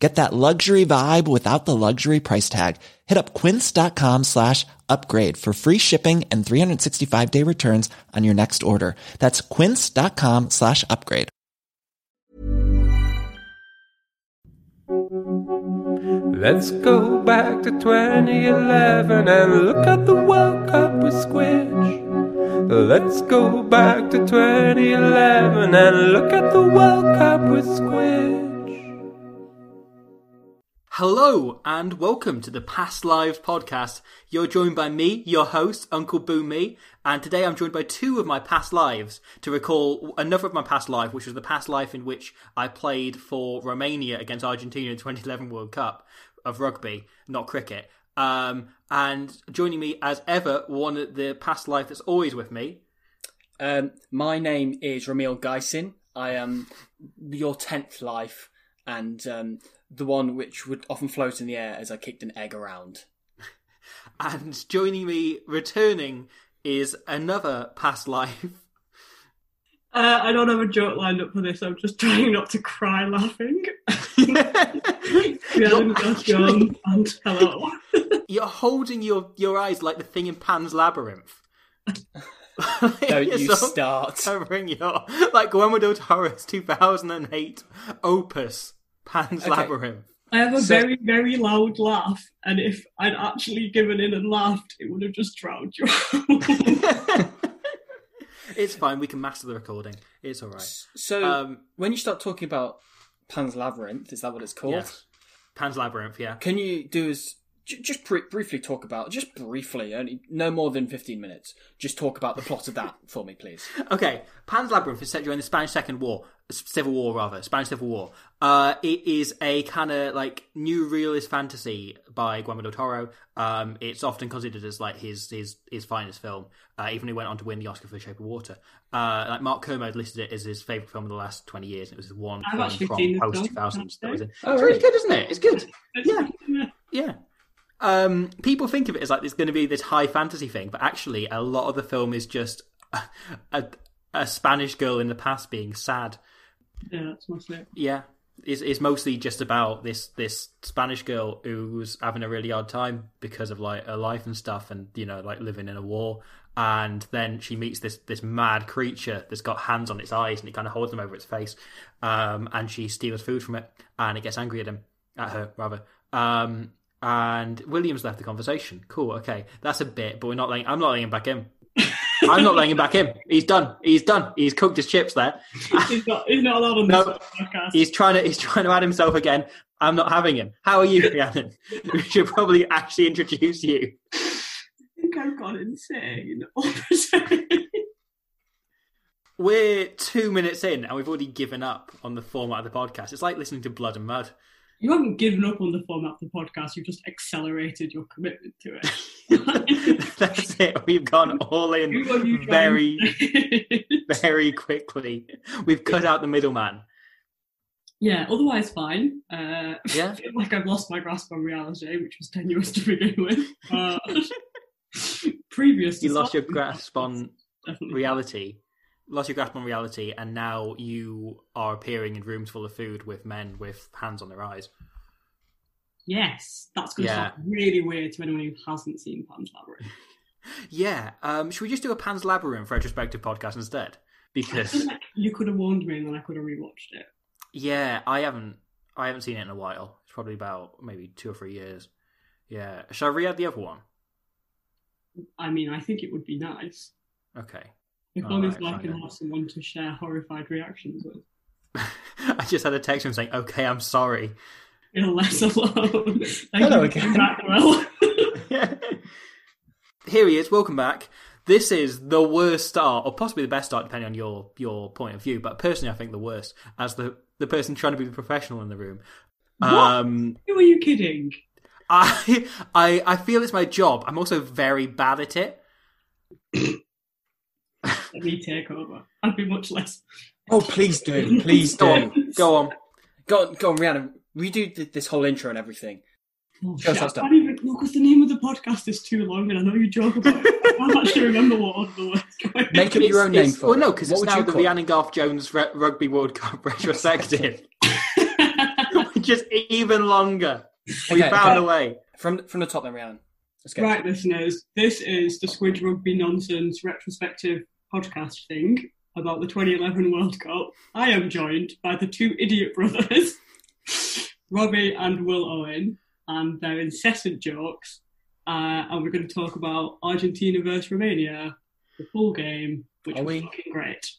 Get that luxury vibe without the luxury price tag. Hit up quince.com slash upgrade for free shipping and 365 day returns on your next order. That's quince.com slash upgrade. Let's go back to 2011 and look at the World Cup with Squidge. Let's go back to 2011 and look at the World Cup with Squidge. Hello and welcome to the Past Lives podcast. You're joined by me, your host, Uncle Boonmee, and today I'm joined by two of my past lives to recall another of my past life, which was the past life in which I played for Romania against Argentina in the 2011 World Cup of rugby, not cricket. Um, and joining me as ever, one of the past life that's always with me. Um, my name is Ramil Geisin. I am your tenth life, and um, the one which would often float in the air as I kicked an egg around. And joining me, returning, is another past life. Uh, I don't have a joke lined up for this. I'm just trying not to cry laughing. actually- and hello. You're holding your, your eyes like the thing in Pan's Labyrinth. Don't You're you so start. Covering your like Guillermo del Toro's 2008 opus Pan's Okay. Labyrinth. I have a So- very, very loud laugh, and if I'd actually given in and laughed, it would have just drowned you. it's fine. We can master the recording. It's all right. So Um, when you start talking about Pan's Labyrinth, is that what it's called? Yes. Pan's Labyrinth. Yeah. Can you do as j- just br- briefly talk about just briefly, only no more than fifteen minutes. Just talk about the plot of that for me, please. Okay, Pan's Labyrinth is set during the Spanish Second War, Civil War rather, Spanish Civil War. Uh, it is a kind of like new realist fantasy by Guillermo del Toro. Um, it's often considered as like his his his finest film. Uh, even he went on to win the Oscar for The Shape of Water. Uh, like Mark Kermode listed it as his favorite film of the last twenty years. and It was his one I've film actually from post film, two thousands that was in. Oh, it's really? really good, isn't it? It's good. yeah. Yeah. Um, people think of it as like it's going to be this high fantasy thing, but actually, a lot of the film is just a, a, a Spanish girl in the past being sad. Yeah, that's mostly it. Yeah, it's, it's mostly just about this this Spanish girl who's having a really hard time because of like her life and stuff, and you know, like living in a war. And then she meets this this mad creature that's got hands on its eyes, and it kind of holds them over its face. Um, and she steals food from it, and it gets angry at him, at her rather. Um, and Williams left the conversation. Cool, okay, that's a bit, but we're not letting. I'm not letting him back in. I'm not letting him back in. He's done. He's done. He's cooked his chips there. He's not, he's not allowed on No. this podcast. He's trying to he's trying to add himself again. I'm not having him. How are you, Rhiannon? we should probably actually introduce you. I think I've gone insane. all of a sudden. We're two minutes in and we've already given up on the format of the podcast. It's like listening to Blood and Mud. You haven't given up on the format of the podcast, you've just accelerated your commitment to it. That's it. We've gone all in What are you trying very, very quickly. We've cut out the middleman. yeah, otherwise fine. Uh, Yeah. I feel like I've lost my grasp on reality, which was tenuous to begin with. Uh, previous You lost your grasp on definitely. reality. Lost your grasp on reality, and now you are appearing in rooms full of food with men with hands on their eyes. Yes, that's going to Yeah. sound really weird to anyone who hasn't seen Pan's Labyrinth. Yeah. Um, should we just do a Pan's Labyrinth retrospective podcast instead? Because Like, you could have warned me and then I could have rewatched it. yeah, I haven't I haven't seen it in a while. It's probably about maybe two or three years. Yeah. Shall I re-add the other one? I mean, I think it would be nice. Okay. If All only right, so I fine can then. have someone to share horrified reactions with. I just had a text from saying, "Okay, I'm sorry." Feel less alone. Thank Hello you again. coming back, Will. Here he is. Welcome back. This is the worst start, or possibly the best start, depending on your your point of view. But personally, I think the worst, as the the person trying to be the professional in the room. What? Um, Who are you kidding? I I I feel it's my job. I'm also very bad at it. let me take over. I'd be much less. Oh, please do, please Go do. on, go on. Go on, go on, Rhiannon. Redo th- this whole intro and everything. Oh, Go, shit, I stop, stop. can't even no, because the name of the podcast is too long, and I know you joke about it. I can't actually remember what order the words going. Make up your own name for Well, it. no, because What it's would now you the call it? Rhiannon Garth Jones Re- Rugby World Cup retrospective, which is even longer. We Okay, found okay. a way. From from the top, then, Rhiannon. Right, listeners, this is the Squidge Rugby Nonsense retrospective podcast thing about the 2011 World Cup. I am joined by the two idiot brothers, Robbie and Will Owen, and their incessant jokes. Uh, and we're going to talk about Argentina versus Romania, the full game, which Are was we? fucking great.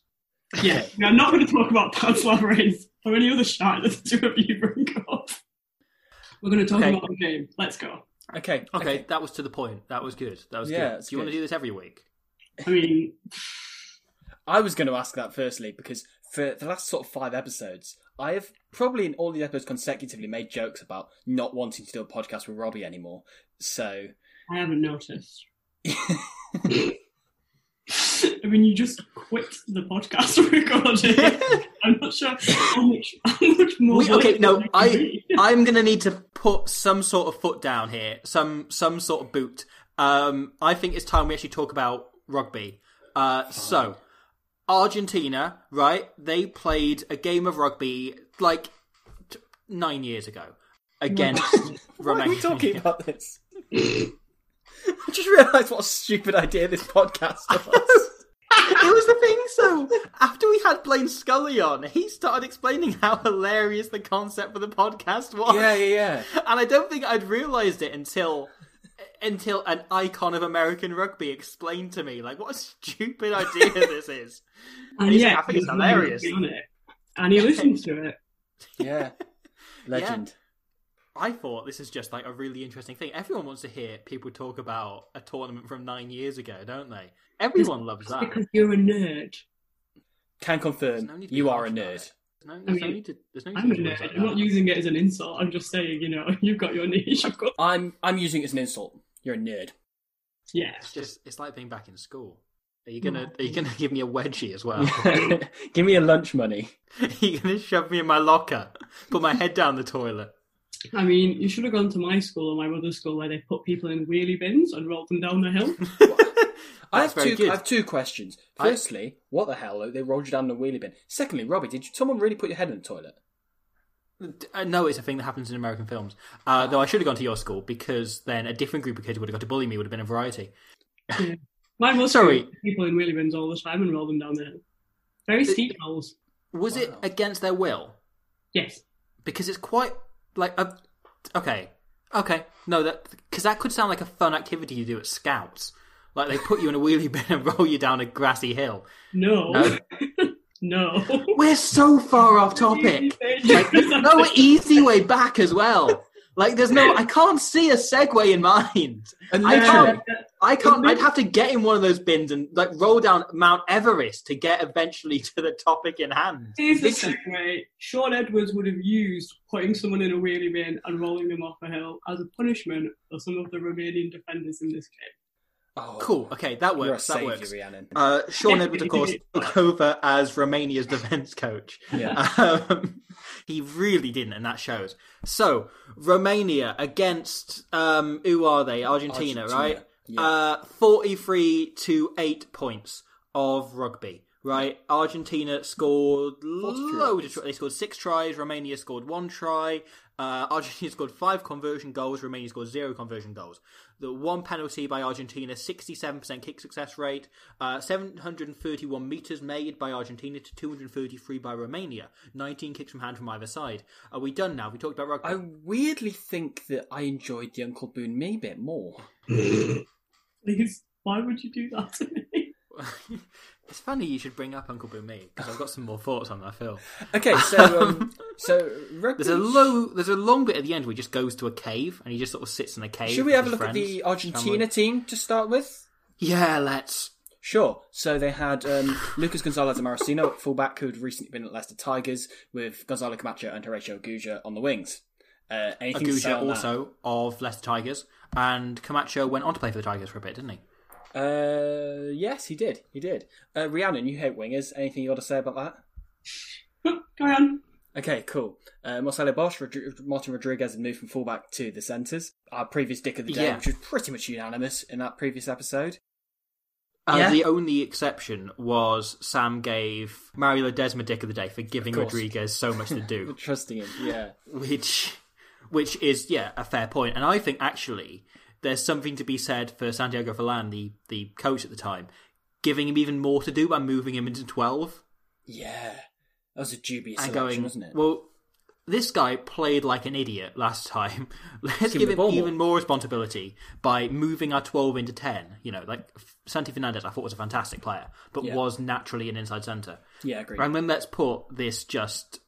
Yeah, I'm not going to talk about Reigns or any other shot that the two of you bring up. We're going to talk Okay. about the game. Let's go. Okay. Okay, that was to the point. That was good. That was Yeah, good. it's Do you want to do this every week? I mean, I was going to ask that firstly because for the last sort of five episodes, I have probably in all the episodes consecutively made jokes about not wanting to do a podcast with Robbie anymore. So I haven't noticed. I mean, you just quit the podcast recording. I'm not sure how much, how much more. We- okay, no, I. I'm gonna need to put some sort of foot down here, some some sort of boot. Um, I think it's time we actually talk about rugby. Uh, so Argentina, right? They played a game of rugby like t- nine years ago against why are Romania. we talking about this? I just realised what a stupid idea this podcast was. it was the thing. So after we had Blaine Scully on, he started explaining how hilarious the concept for the podcast was. yeah, yeah, yeah. and I don't think I'd realised it until until an icon of American rugby explained to me like what a stupid idea this is. and he's yeah, like, I think it's he's really hilarious. it. And he listens to it. Yeah. Legend. I thought this is just like a really interesting thing. Everyone wants to hear people talk about a tournament from nine years ago, don't they? Everyone loves that. Because you're a nerd. Can confirm no need to be you are a nerd. it. No, there's no mean, need to. No I'm a to be harsh nerd. like I'm not using it as an insult. I'm just saying, you know, you've got your niche. I've got. I'm I'm using it as an insult. You're a nerd. Yeah. It's just it's like being back in school. Are you gonna mm. Are you gonna give me a wedgie as well? Give me a lunch money. Are you gonna shove me in my locker? Put my head down the toilet? I mean, you should have gone to my school or my mother's school where they put people in wheelie bins and rolled them down the hill. I have two. good. I have two questions. I- Firstly, what the hell? They rolled you down the wheelie bin. Secondly, Robbie, did you, someone really put your head in the toilet? Uh, no, it's a thing that happens in American films. Uh, though I should have gone to your school because then a different group of kids would have got to bully me. Would have been a variety. My mother Sorry. put people in wheelie bins all the time and roll them down the hill. Very steep rolls. Was it against their will? Yes. Because it's quite like a. Okay, okay, no, that because that could sound like a fun activity you do at Scouts. Like they put you in a wheelie bin and roll you down a grassy hill. No. No? No. We're so far off topic. Like there's no easy way back as well. Like there's no, I can't see a segue in mind. I can't. I can't. I'd have to get in one of those bins and like roll down Mount Everest to get eventually to the topic in hand. Here's the segue. Shaun Edwards would have used putting someone in a wheelie bin and rolling them off a hill as a punishment for some of the Romanian defenders in this game. Oh, Cool. Okay, that works. That savior, works. Rhiannon. Uh, Shaun Edwards, of course, took over as Romania's defence coach. Yeah. Um, he really didn't, and that shows. So, Romania against um, who are they? Argentina, Argentina, right? yeah. Uh, Forty-three to eight points of rugby. Right, Argentina scored loads. Of, tries. they scored six tries. Romania scored one try. Uh, Argentina scored five conversion goals. Romania scored zero conversion goals. The one penalty by Argentina, sixty-seven percent kick success rate. Uh, Seven hundred and thirty-one meters made by Argentina to two hundred thirty-three by Romania. Nineteen kicks from hand from either side. Are we done now? We talked about rugby. I weirdly think that I enjoyed the Uncle Boonmee bit more. Please, why would you do that to me? it's funny you should bring up Uncle Boonmee because I've got some more thoughts on that film. Okay, so um, so rugby. There's a low, there's a long bit at the end where he just goes to a cave and he just sort of sits in a cave. Should we have a look at the Argentina team to start with? Yeah, let's. Sure. So they had um, Lucas Gonzalez Amorosino at fullback, who had recently been at Leicester Tigers, with Gonzalo Camacho and Horacio Agulla on the wings. Uh, anything Agulla on that? also of Leicester Tigers, and Camacho went on to play for the Tigers for a bit, didn't he? Uh, yes, he did. He did. Uh, Rhiannon, you hate wingers. Anything you got to say about that? Go on. Okay, cool. Uh, Marcelo Bosch, Rodri- Martin Rodriguez has moved from fullback to the centres. Our previous dick of the day, Yeah. which was pretty much unanimous in that previous episode. Uh, Yeah. The only exception was Sam gave Mario Ledesma Dick of the Day for giving. Rodriguez so much to do, Trusting him, yeah. which, which is yeah a fair point. And I think actually there's something to be said for Santiago Phelan, the the coach at the time, giving him even more to do by moving him into twelve Yeah. That was a dubious and selection, going wasn't it? well. This guy played like an idiot last time. Let's Give give him ball even more responsibility by moving our 12 into 10. You know, like Santi Fernandez, I thought was a fantastic player, but Yeah. was naturally an inside centre. yeah, agreed. And then let's put this just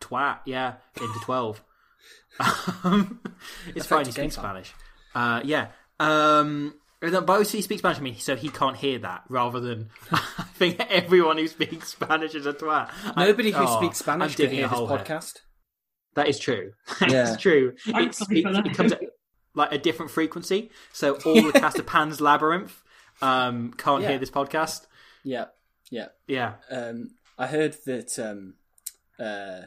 twat, yeah, into 12. Um, it's fine, he Effective speaks. Spanish. Uh, yeah. Um, and then- but he speaks Spanish, I mean, so he can't hear that, rather than I think everyone who speaks Spanish is a twat. I- Nobody who oh, speaks Spanish I'm hear this hole here. podcast. That is true. Yeah. it's true. I'm It's, sorry it, for that. it comes at like a different frequency, so all the cast of Pan's Labyrinth um, can't Yeah. hear this podcast. Yeah, yeah. Yeah. Um, I heard that um, uh,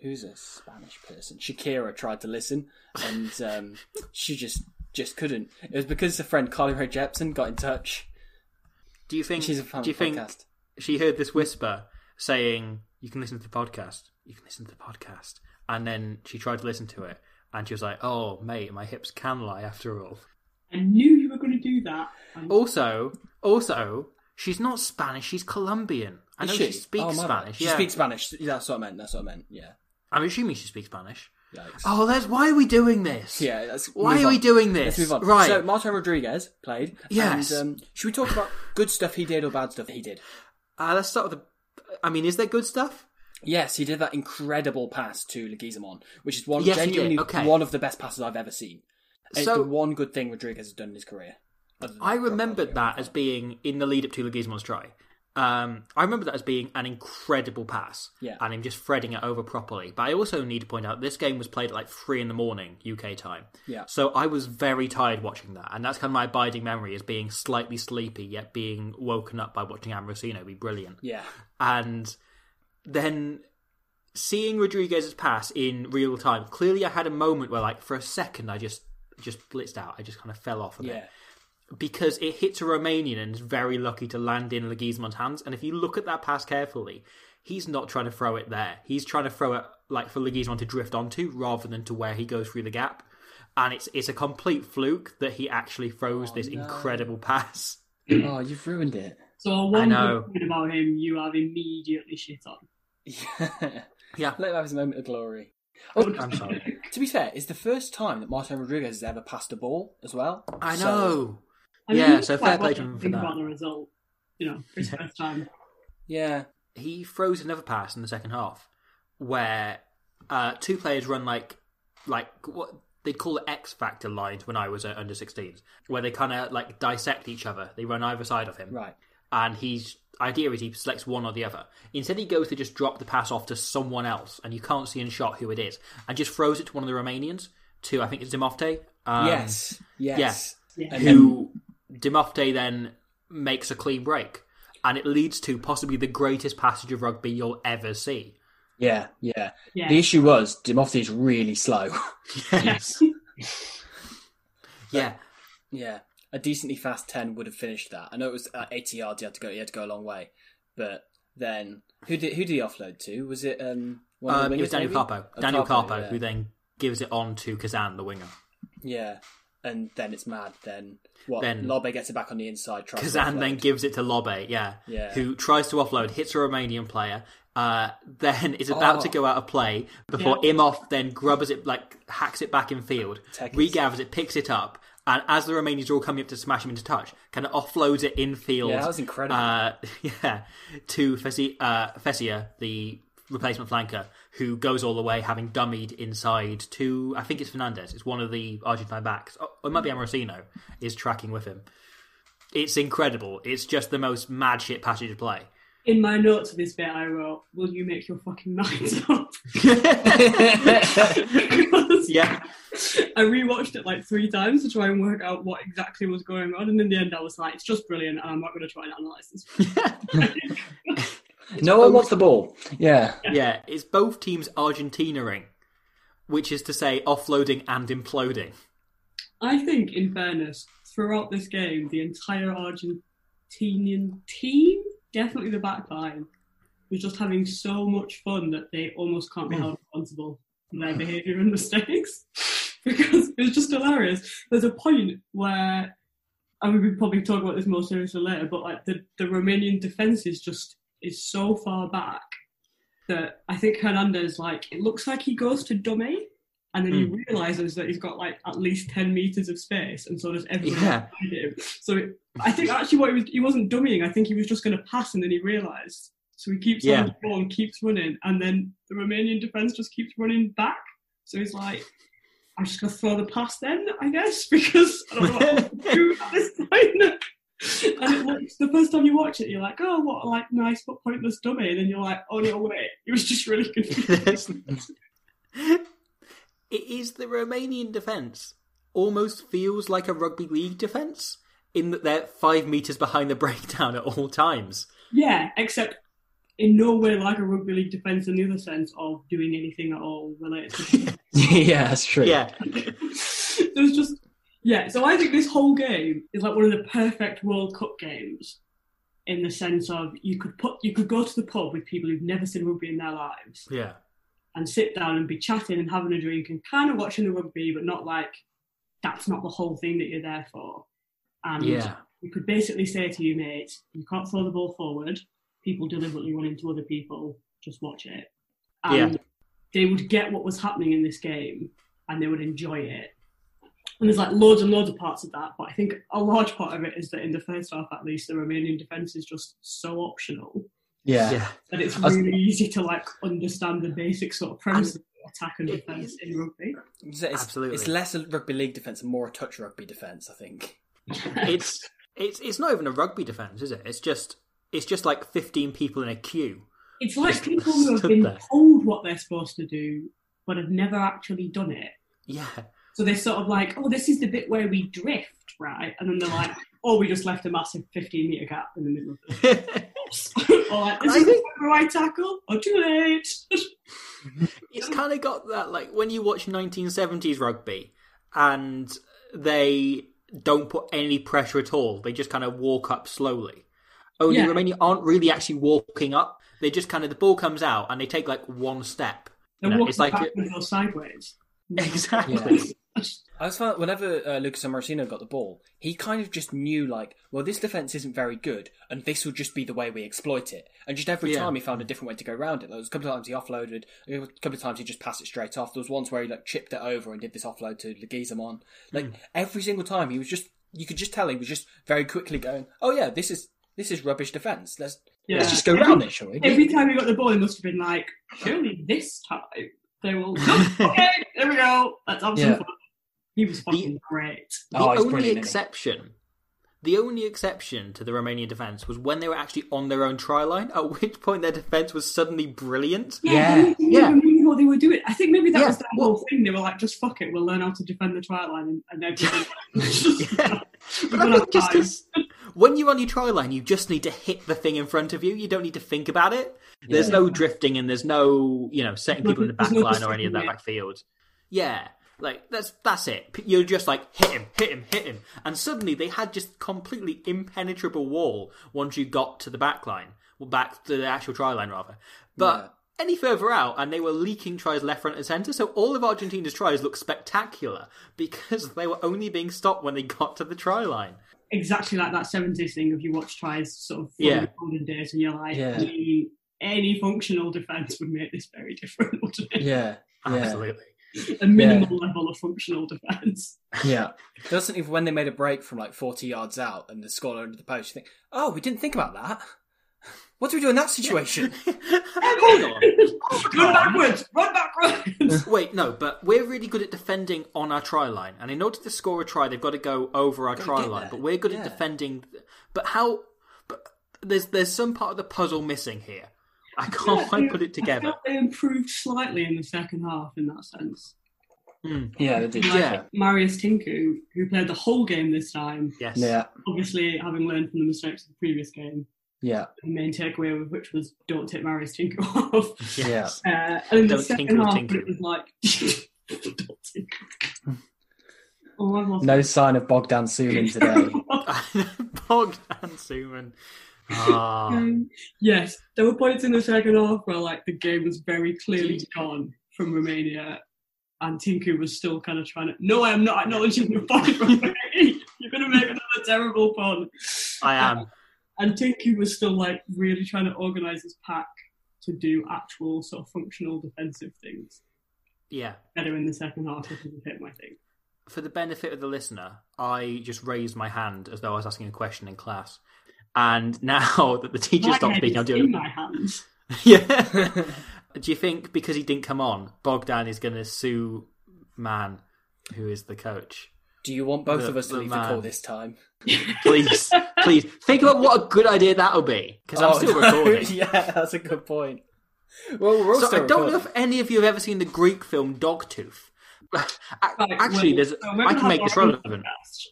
who's a Spanish person? Shakira tried to listen, and um, she just just couldn't. It was because a friend Carly Rae Jepsen got in touch. Do you think? She's a fan do you of the think podcast. she heard this whisper saying, "You can listen to the podcast. You can listen to the podcast," and then she tried to listen to it, and she was like, "Oh, mate, my hips can lie after all." I knew you were going to do that. And Also, also, she's not Spanish. She's Colombian. I Is know she? she, speaks Oh, my bad. Spanish. She yeah. speaks Spanish. That's what I meant. That's what I meant. Yeah. I'm assuming she speaks Spanish. Yikes. Oh, that's why are we doing this? Yeah. Let's Why are we doing this? Let's move on. Right. So Martin Rodriguez played. Yes. And, um, should we talk about good stuff he did or bad stuff he did? Uh, let's start with the. I mean, is there good stuff? Yes, he did that incredible pass to Leguizamon, which is one Yes, genuinely Okay. one of the best passes I've ever seen. And So- it's the one good thing Rodriguez has done in his career. I remembered that as being in the lead up to Leguizamon's try. Um, I remember that as being an incredible pass, Yeah. and him just threading it over properly. But I also need to point out this game was played at like three in the morning UK time, Yeah. so I was very tired watching that, and that's kind of my abiding memory as being slightly sleepy yet being woken up by watching Amorosino be brilliant. Yeah. and then seeing Rodriguez's pass in real time. Clearly, I had a moment where, like, for a second, I just just blitzed out. I just kind of fell off a Yeah. bit because it hits a Romanian and is very lucky to land in Leguizamon's hands. And if you look at that pass carefully, he's not trying to throw it there. He's trying to throw it like for Leguizamon to drift onto rather than to where he goes through the gap. And it's it's a complete fluke that he actually throws oh, this incredible pass. Oh, you've ruined it. So one know. good point about him, you have immediately shit on. Yeah. Yeah, Let him have his moment of glory. Oh, I'm sorry. to be fair, it's the first time that Martin Rodriguez has ever passed a ball as well. I So- know. I mean, Yeah, so quite fair play to him for think that. about the result. You know, for his Yeah. first time. yeah. he throws another pass in the second half where uh, two players run like like what they'd call it X Factor lines when I was at under 16s, where they kind of like dissect each other. They run either side of him, Right. and he's idea is he selects one or the other. Instead, he goes to just drop the pass off to someone else, and you can't see in shot who it is, and just throws it to one of the Romanians. To I think it's Dimofte. Um, yes. Yes. Yeah. And who Dimofte then makes a clean break. And it leads to possibly the greatest passage of rugby you'll ever see. yeah. Yeah. Yeah. The issue was Dimofte is really slow. Yes. yeah. yeah. A decently fast ten would have finished that. I know it was at eighty yards. You had to go. You had to go a long way. But then who did who did he offload to? Was it um? One of the Um, it was Daniel maybe? Carpo. Oh, Daniel Carpo, Carpo, yeah. who then gives it on to Kazan, the winger. Yeah. And then it's mad. Then what? Then- Lobbe gets it back on the inside. Tries Kazan then gives it to Lobbe, yeah, Yeah. who tries to offload, hits a Romanian player, uh, then is about Oh. to go out of play before Imhoff then grubbers it, like hacks it back in field, regathers it, picks it up, and as the Romanians are all coming up to smash him into touch, kind of offloads it in field. Yeah, that was incredible. Uh, yeah, to Fessi, uh, Fessia, the replacement flanker, who goes all the way, having dummied inside to I think it's Fernandez. It's one of the Argentine backs. Oh, it might be Amorosino is tracking with him. It's incredible. It's just the most mad shit passage to play. In my notes of this bit, I wrote, "Will you make your fucking mind up?" Yeah. I rewatched it like three times to try and work out what exactly was going on, and in the end, I was like, "It's just brilliant," and I'm not going to try and analyze this. No one wants the ball. Yeah. Yeah, it's both teams Argentinaing, which is to say offloading and imploding. I think, in fairness, throughout this game, the entire Argentinian team, definitely the back line, was just having so much fun that they almost can't be mm. held responsible for their behaviour and mistakes. because it was just hilarious. There's a point where, I mean, we could probably talk about this more seriously later, but like the, the Romanian defence is just is so far back that I think Hernandez, like, it looks like he goes to dummy. And then he hmm. realizes that he's got like at least ten meters of space, and so does everyone Yeah. behind him. So it, I think actually what he was, he wasn't dummying. I think he was just going to pass, and then he realised. So he keeps Yeah. on the ball and keeps running, and then the Romanian defense just keeps running back. So he's like, "I'm just going to throw the pass then, I guess, because I don't know what to do at this point." And it looks, the first time you watch it, you're like, "Oh, what a like nice but pointless dummy," and then you're like, "Oh no, wait, it was just really confusing." it is the Romanian defence. Almost feels like a rugby league defence in that they're five metres behind the breakdown at all times. Yeah, except in no way like a rugby league defence in the other sense of doing anything at all related to yeah, that's true. Yeah. There's just yeah, so I think this whole game is like one of the perfect World Cup games in the sense of you could put you could go to the pub with people who've never seen rugby in their lives Yeah. and sit down and be chatting and having a drink and kind of watching the rugby, but not like that's not the whole thing that you're there for. And Yeah. you could basically say to your mates, you can't throw the ball forward. People deliberately run into other people. Just watch it. And Yeah. they would get what was happening in this game and they would enjoy it. And there's like loads and loads of parts of that, but I think a large part of it is that in the first half, at least, the Romanian defence is just so optional Yeah. Yeah. that it's was- really easy to like understand the basic sort of premise of attack and defence is- in rugby. It's, it's- Absolutely. It's less a rugby league defence and more a touch rugby defence, I think. It's it's it's not even a rugby defence, is it? It's just it's just like fifteen people in a queue. It's like people who have been there. told what they're supposed to do, but have never actually done it. Yeah. So they're sort of like, oh, this is the bit where we drift, right? And then they're like, oh, we just left a massive 15 metre gap in the middle of the Or like, this I is think- the right tackle, or too late. it's kind of got that like when you watch 1970s rugby and they don't put any pressure at all they just kind of walk up slowly only Yeah. romania aren't really actually walking up they just kind of the ball comes out and they take like one step They're You know, walking it's like backwards or sideways. exactly I was found whenever uh, Lucas Amorosino got the ball, he kind of just knew like, well, this defense isn't very good, and this will just be the way we exploit it. And just every Yeah. time he found a different way to go around it. There was a couple of times he offloaded, a couple of times he just passed it straight off. There was once where he like chipped it over and did this offload to Leguizamon. Like every single time, he was just you could just tell he was just very quickly going, oh yeah, this is this is rubbish defense. Let's Yeah. let's just go round it, shall we? Every time he got the ball, he must have been like, surely this time they will. okay, there we go. Let's have some Yeah. Fun. He was fucking great. Oh, the Oh, only brilliant, isn't he? exception the only exception to the Romanian defence was when they were actually on their own try line, at which point their defence was suddenly brilliant. Yeah, they didn't yeah. even know what they were doing. I think maybe that Yeah, was the well- whole thing. They were like, just fuck it, we'll learn how to defend the try line and, and everything. Just- Yeah. But We're I gonna think just have 'cause when you're on your try line, you just need to hit the thing in front of you. You don't need to think about it. There's no drifting and there's no, you know, setting people in the back line or any of that backfield. Yeah. Like that's that's it. You're just like hit him, hit him, hit him, and suddenly they had just completely impenetrable wall once you got to the back line, well, back to the actual try line rather. But any further out, and they were leaking tries left, front, and centre. So all of Argentina's tries looked spectacular because they were only being stopped when they got to the try line. exactly like that 70s thing of you watch tries sort of from Yeah. the olden days and you're like, Yeah. I mean, any functional defence would make this very different, wouldn't it? Yeah, yeah, Absolutely. A minimal level of functional defence. yeah. Doesn't even when they made a break from like forty yards out and the score under the post, you think, oh, we didn't think about that. What do we do in that situation? Hold on. Oh, run backwards! Run backwards! Wait, no, but we're really good at defending on our try line, and in order to score a try, they've got to go over our try line. there. But we're good Yeah. at defending. But how? But there's there's some part of the puzzle missing here. I can't quite put it I together. felt they improved slightly in the second half in that sense. Yeah, they did. Like, Yeah. Marius Tincu, who played the whole game this time, Yes. Yeah, obviously having learned from the mistakes of the previous game. yeah, The main takeaway of which was don't take Marius Tincu off. yeah. Uh, and in the Don't second tinker half, Tincu. it was like. don't tinker. oh, I've No sign of Bogdan Suman today. Bogdan Suman. Ah. Um, yes, there were points in the second half where like the game was very clearly gone from Romania, and Tincu was still kind of trying to. No, I am not acknowledging your point, Romania. You're going to make another terrible pun. I am. And Tincu was still like really trying to organise his pack to do actual sort of functional defensive things Yeah. better in the second half, which is a bit my thing. For the benefit of the listener, I just raised my hand as though I was asking a question in class. And now that the teacher My stopped speaking, I'm is in doing. my hands. Yeah. Do you think because he didn't come on, Bogdan is going to sue Man, who is the coach? Do you want both The- of us to the leave the call this time? Please, please think about what a good idea that'll be. Because I'm Oh, still no. recording. yeah, that's a good point. Well, we're all So still I don't know if any of you have ever seen the Greek film Dogtooth. Actually, there's. so I can make this relevant. podcast.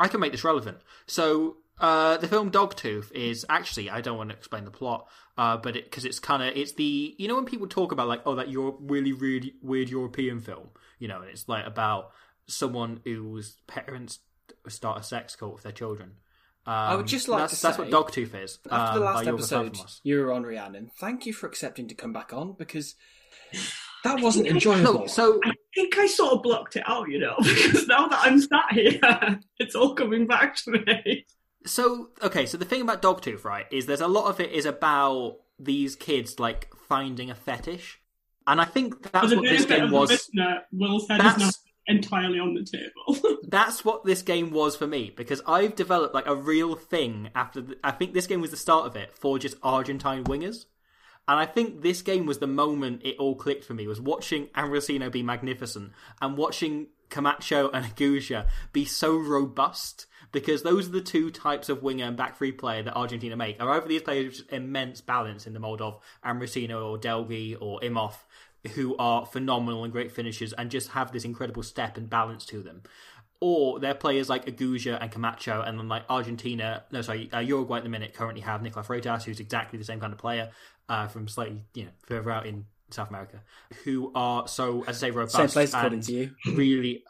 I can make this relevant. So uh, the film Dogtooth is actually I don't want to explain the plot, uh, but because it's kind of it's the you know when people talk about like oh that you're really really weird European film, you know, and it's like about someone whose parents start a sex cult with their children. Um, I would just like that's, to that's what Dogtooth is. After um, the last episode, you were on Rhiannon. Thank you for accepting to come back on because that wasn't enjoyable. No, so I think I sort of blocked it out, you know, because now that I'm sat here, it's all coming back to me. So okay, so the thing about Dogtooth, right, is there's a lot of it is about these kids like finding a fetish, and I think that's what this game was. listener, Will said is not entirely on the table. That's what this game was for me because I've developed like a real thing after. The, I think this game was the start of it for just Argentine wingers, and I think this game was the moment it all clicked for me. Was watching Amorosino be magnificent and watching Camacho and Agulla be so robust because those are the two types of winger and back three player that Argentina make. Are either these players with immense balance in the mold of Amorosino or Delguy or Imhoff, who are phenomenal and great finishers and just have this incredible step and balance to them. Or they're players like Agulla and Camacho, and then like Argentina, no, sorry, uh, Uruguay at the minute currently have Nicolas Freitas, who's exactly the same kind of player uh, from slightly you know further out in South America, who are so as I say robust Same place according and to you. really,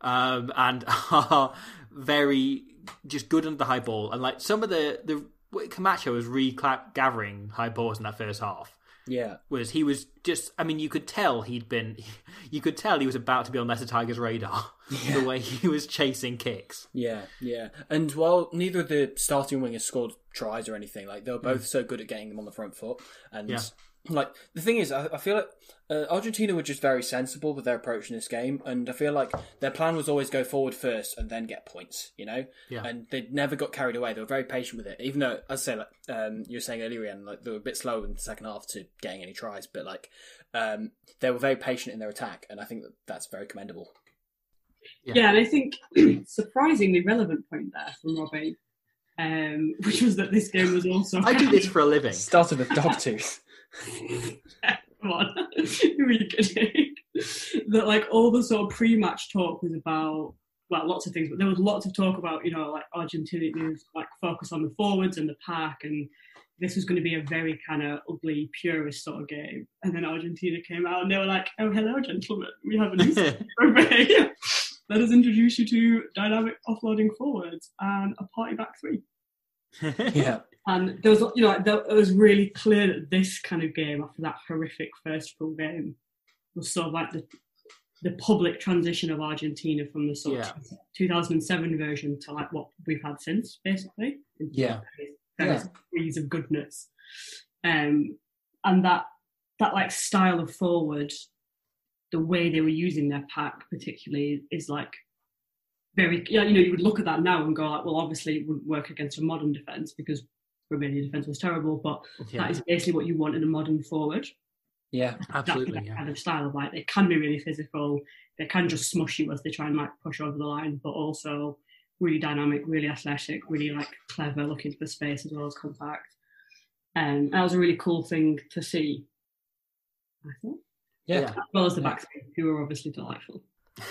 um, and are very just good under the high ball, and like some of the the Camacho was re-gathering high balls in that first half Yeah, was he was just I mean you could tell he'd been you could tell he was about to be on Leicester Tigers radar the way he was chasing kicks. yeah, yeah. And while neither of the starting wingers scored tries or anything, like they were hmm. both so good at getting them on the front foot. And Yeah. Like the thing is, I, I feel like uh, Argentina were just very sensible with their approach in this game, and I feel like their plan was always go forward first and then get points. You know, Yeah. and they never got carried away. They were very patient with it, even though, as I say, like um, you were saying earlier, Ian, like they were a bit slow in the second half to getting any tries, but like um, they were very patient in their attack, and I think that that's very commendable. yeah. and I think surprisingly relevant point there from Robbie, um, which was that this game was also. I do this for a living. Started with Dogtooth. Come on, who are you kidding? that like all the sort of pre-match talk was about well, lots of things, but there was lots of talk about you know like Argentina was like focus on the forwards and the pack, and this was going to be a very kind of ugly purist sort of game. And then Argentina came out and they were like, "Oh, hello, gentlemen, we have a new survey. Let us introduce you to dynamic offloading forwards and a party back three. yeah, And there was, you know, it was really clear that this kind of game, after that horrific first full game, was sort of like the the public transition of Argentina from the sort Yeah. of 2007 version to like what we've had since, basically. Yeah. Various degrees of goodness, um, and that that like style of forward, the way they were using their pack, particularly, is like very. Yeah, you know, you would look at that now and go like, well, obviously it wouldn't work against a modern defense because Romania defense was terrible, but Yeah, that is basically what you want in a modern forward. yeah, absolutely. that, Yeah. kind of style of like they can be really physical, they can just smush you as they try and like push over the line, but also really dynamic, really athletic, really like clever, looking for space as well as contact. Um, and that was a really cool thing to see. I thought. Yeah. Yeah. as well as the back three, who were obviously delightful.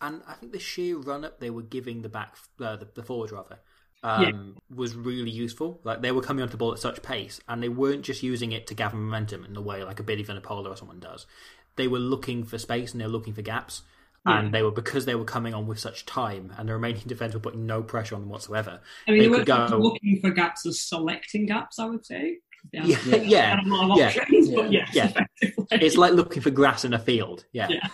And I think the sheer run up they were giving the back, uh, the, the forwards rather, um, was really useful. Like they were coming onto the ball at such pace, and they weren't just using it to gather momentum in the way like a Billy Vunipola or someone does. They were looking for space and they were looking for gaps. And they were because they were coming on with such time, and the remaining defense were putting no pressure on them whatsoever. I mean, they they could go, looking for gaps as selecting gaps, I would say. Yeah, yeah, had a lot of yeah. options, but yes, Yeah. it's like looking for grass in a field. Yeah. Yeah.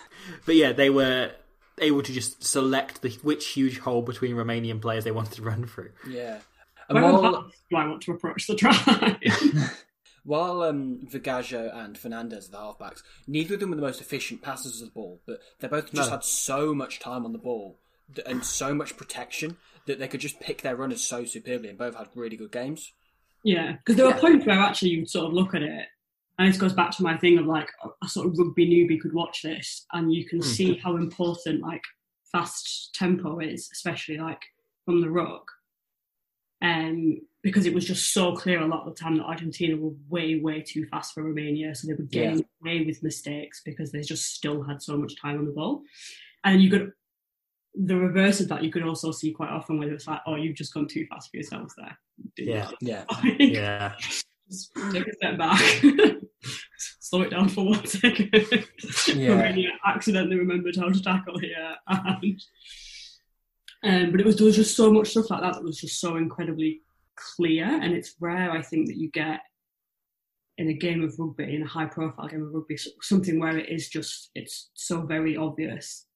But yeah, they were able to just select the which huge hole between Romanian players they wanted to run through. Yeah. And Where while, do I want to approach the try? while um, Vergallo and Fernandez, the halfbacks, neither of them were the most efficient passers of the ball, but they both just No. had so much time on the ball and so much protection that they could just pick their runners so superbly and both had really good games. Yeah, because there were points where actually you'd sort of look at it, and this goes back to my thing of like a, sort of rugby newbie could watch this, and you can see how important like fast tempo is, especially like from the ruck. Um, because it was just so clear a lot of the time that Argentina were way, way too fast for Romania, so they were getting away with mistakes because they just still had so much time on the ball. And you could, the reverse of that, you could also see quite often where it's like, oh, you've just gone too fast for yourselves there. Yeah. Yeah. Yeah. Just take a step back, slow it down for one second. Yeah. Romania accidentally remembered how to tackle here, and um, but it was there was just so much stuff like that that was just so incredibly clear, and it's rare I think that you get in a game of rugby, in a high-profile game of rugby, something where it is just it's so very obvious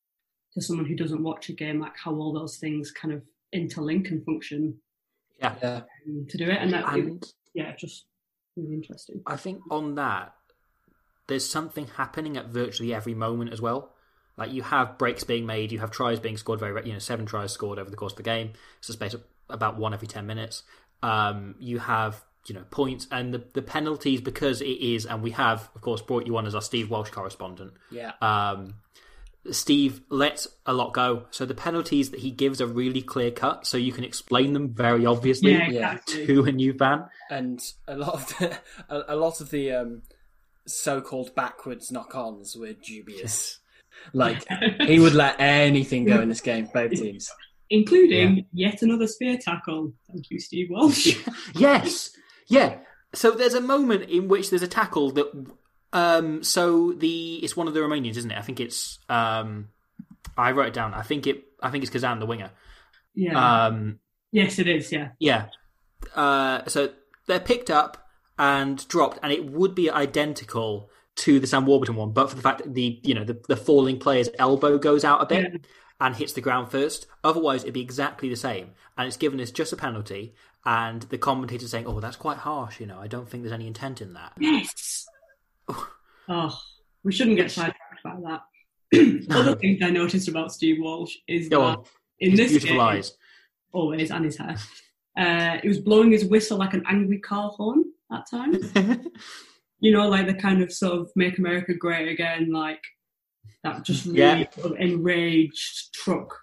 to someone who doesn't watch a game, like how all those things kind of interlink and function Yeah. Yeah. um, to do it, and that And yeah, just really interesting. I think on that, there's something happening at virtually every moment as well. Like you have breaks being made, you have tries being scored very, you know, seven tries scored over the course of the game. It's a space of about one every ten minutes. Um, you have you know points and the the penalties because it is, and we have of course brought you on as our Steve Walsh correspondent. Yeah. Um, Steve lets a lot go, so the penalties that he gives are really clear cut, so you can explain them very obviously Yeah, Yeah. exactly. to a new fan. and a lot of the a, a lot of the um, so-called backwards knock-ons were dubious. Like he would let anything go in this game both teams. including yet another spear tackle. Thank you, Steve Walsh. Yes, yeah. So there's a moment in which there's a tackle that. Um, so the it's one of the Romanians, isn't it? I think it's. Um, I wrote it down. I think it. I think it's Kazan, the winger. yeah. Um, yes, it is. Yeah. yeah. Uh, so they're picked up and dropped, and it would be identical to the Sam Warburton one, but for the fact that the you know the, the falling player's elbow goes out a bit Yeah. and hits the ground first. Otherwise, it'd be exactly the same, and it's given as just a penalty. And the commentator saying, "Oh, that's quite harsh. You know, I don't think there's any intent in that." Yes. Oh, we shouldn't get sidetracked by that. Other things I noticed about Steve Walsh is Go that on. in His this beautiful game, eyes. always and his hair, uh, he was blowing his whistle like an angry car horn at times. you know, like the kind of sort of make America great again, like that just really Yeah. sort of enraged truck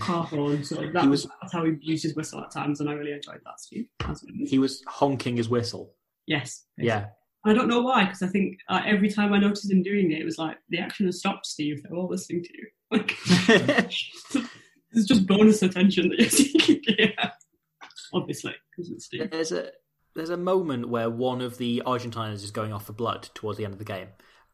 car horn. So that was that's how he used his whistle at times, and I really enjoyed that, Steve. That's what it is. he was honking his whistle. Yes. Yeah. I don't know why, because I think uh, every time I noticed him doing it, it was like the action has stopped, Steve. They're all listening to you. Like, it's just bonus attention that you're seeking here. Obviously, because it's Steve. There's a there's a moment where one of the Argentiners is going off for blood towards the end of the game,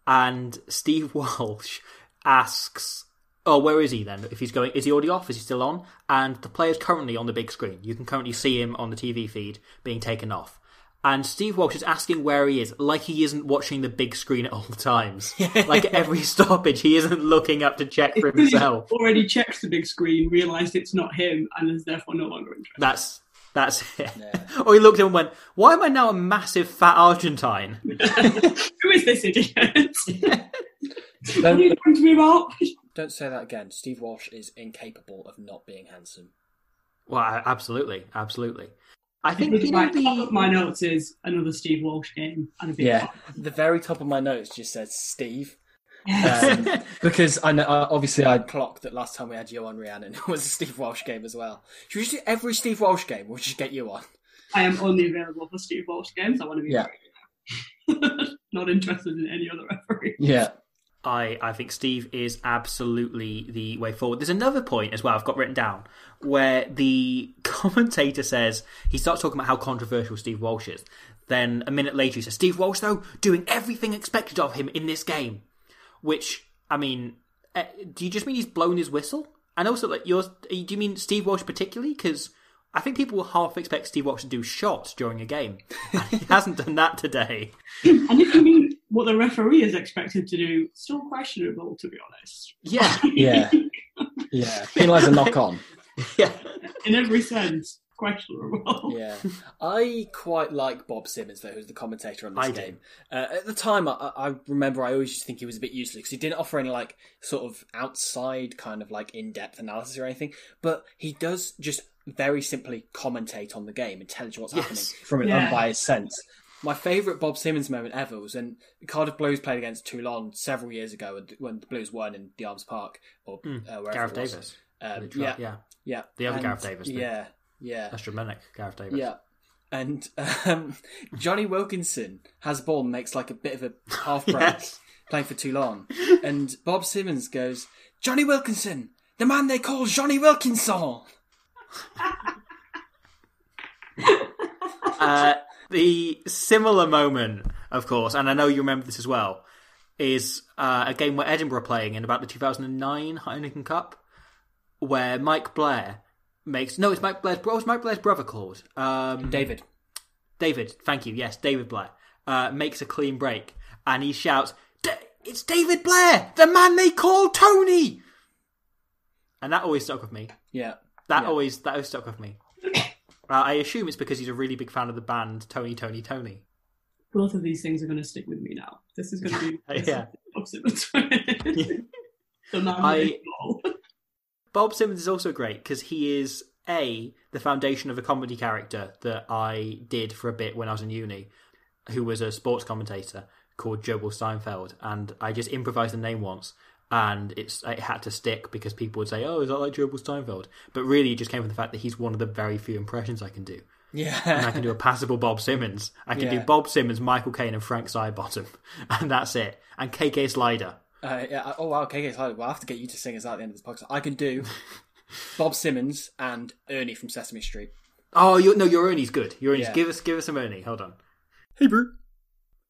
and Steve Walsh asks, "Oh, where is he then? If he's going, is he already off? Is he still on?" And the player's currently on the big screen. You can currently see him on the TV feed being taken off. And Steve Walsh is asking where he is, like he isn't watching the big screen at all times. like every stoppage, he isn't looking up to check for Because he's himself. already checked the big screen, realised it's not him, and is therefore no longer interested. That's that's it. Yeah. Or he looked at him and went, "Why am I now a massive fat Argentine?" Who is this idiot? what are Don't, you talking to me about? don't say that again. Steve Walsh is incapable of not being handsome. Well, absolutely, absolutely. I think It's you know like, top of my notes is another Steve Walsh game and a big Yeah, top. the very top of my notes just says Steve. Yes. Um, because I know, uh, obviously, I clocked that last time we had you on, Rhiannon, it was a Steve Walsh game as well. Should we just do every Steve Walsh game, or just get you on? I am only available for Steve Walsh games. I want to be Yeah. not interested in any other referee. Yeah. I, I think Steve is absolutely the way forward. There's another point as well I've got written down where the commentator says he starts talking about how controversial Steve Walsh is. Then a minute later he says Steve Walsh though doing everything expected of him in this game, which I mean, eh, do you just mean he's blown his whistle? And also like yours, do you mean Steve Walsh particularly? Because I think people will half expect Steve Walsh to do shots during a game. And he hasn't done that today. And if you mean what the referee is expected to do, still questionable, to be honest. Yeah, Yeah, yeah. Penalise a knock on. yeah. In every sense, questionable. Yeah, I quite like Bob Simmons though, who's the commentator on this I game. Uh, at the time, I, I remember I always used to think he was a bit useless because he didn't offer any like sort of outside kind of like in-depth analysis or anything. But he does just very simply commentate on the game and tell you what's happening from an Yeah. unbiased sense. My favourite Bob Simmons moment ever was when Cardiff Blues played against Toulon several years ago when- when the Blues won in the Arms Park or uh, wherever Gareth it was. Davis. Um, yeah, yeah. yeah. The other And- Gareth Davis, the- Yeah, yeah. That's dramatic, Gareth Davis. Yeah. And um, Jonny Wilkinson has the ball and makes like a bit of a half break Yes. playing for Toulon. And Bob Simmons goes, Jonny Wilkinson, the man they call Jonny Wilkinson. Uh, the similar moment, of course, and I know you remember this as well, is uh, a game where Edinburgh are playing in about the 2009 Heineken Cup, where Mike Blair makes no, it's Mike Blair's bro. What's Mike Blair's brother called? Um, David. David. Thank you. Yes, David Blair uh, makes a clean break, and he shouts, "Da- "It's David Blair, the man they call Tony!" And that always stuck with me. Yeah. That Yeah. always that always stuck with me. Uh, I assume it's because he's a really big fan of the band Tony Tony Tony. Both of these things are going to stick with me now. This is going to be Yeah. opposite between the man I- Bob Simmons is also great because he is a the foundation of a comedy character that I did for a bit when I was in uni, who was a sports commentator called Jobel Steinfeld, and I just improvised the name once, and it's it had to stick because people would say, "Oh, is that like Jobel Steinfeld?" But really, it just came from the fact that he's one of the very few impressions I can do. Yeah, and I can do a passable Bob Simmons. I can do Bob Simmons, Michael Caine, and Frank Sidebottom, and that's it. And KK Slider. Uh, yeah. Oh, wow. KK Slider. Well, I'll have to get you to sing us out at the end of this podcast. I can do Bob Simmons and Ernie from Sesame Street. Oh, you no, your Ernie's good. Your Ernie's Yeah. give us give us some Ernie. Hold on. Hey, Bert.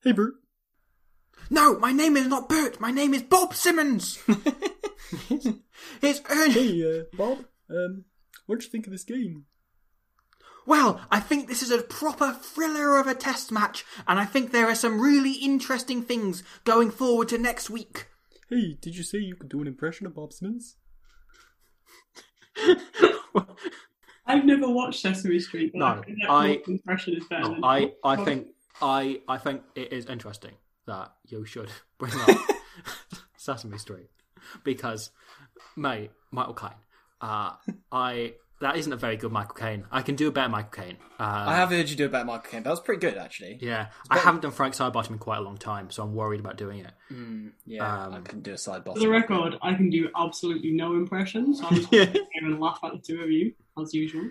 Hey, Bert. No, my name is not Bert. My name is Bob Simmons. it's Ernie. Hey, uh, Bob. Um, what do you think of this game? Well, I think this is a proper thriller of a test match, and I think there are some really interesting things going forward to next week. Hey, did you say you could do an impression of Bob Simmons? I've never watched Sesame Street, but No, I, think I- impression is better. than I, I think I I think it is interesting that you should bring up Sesame Street because, mate, Michael Caine. Uh, I that isn't a very good Michael Caine. I can do a better Michael Caine. Um, I have heard you do a better Michael Caine. That was pretty good, actually. Yeah, I haven't done Frank Sidebottom in quite a long time, so I'm worried about doing it. Yeah, Um, I can do a side boss. For the record, I can do absolutely no impressions. So I'm just going to and laugh at the two of you, as usual.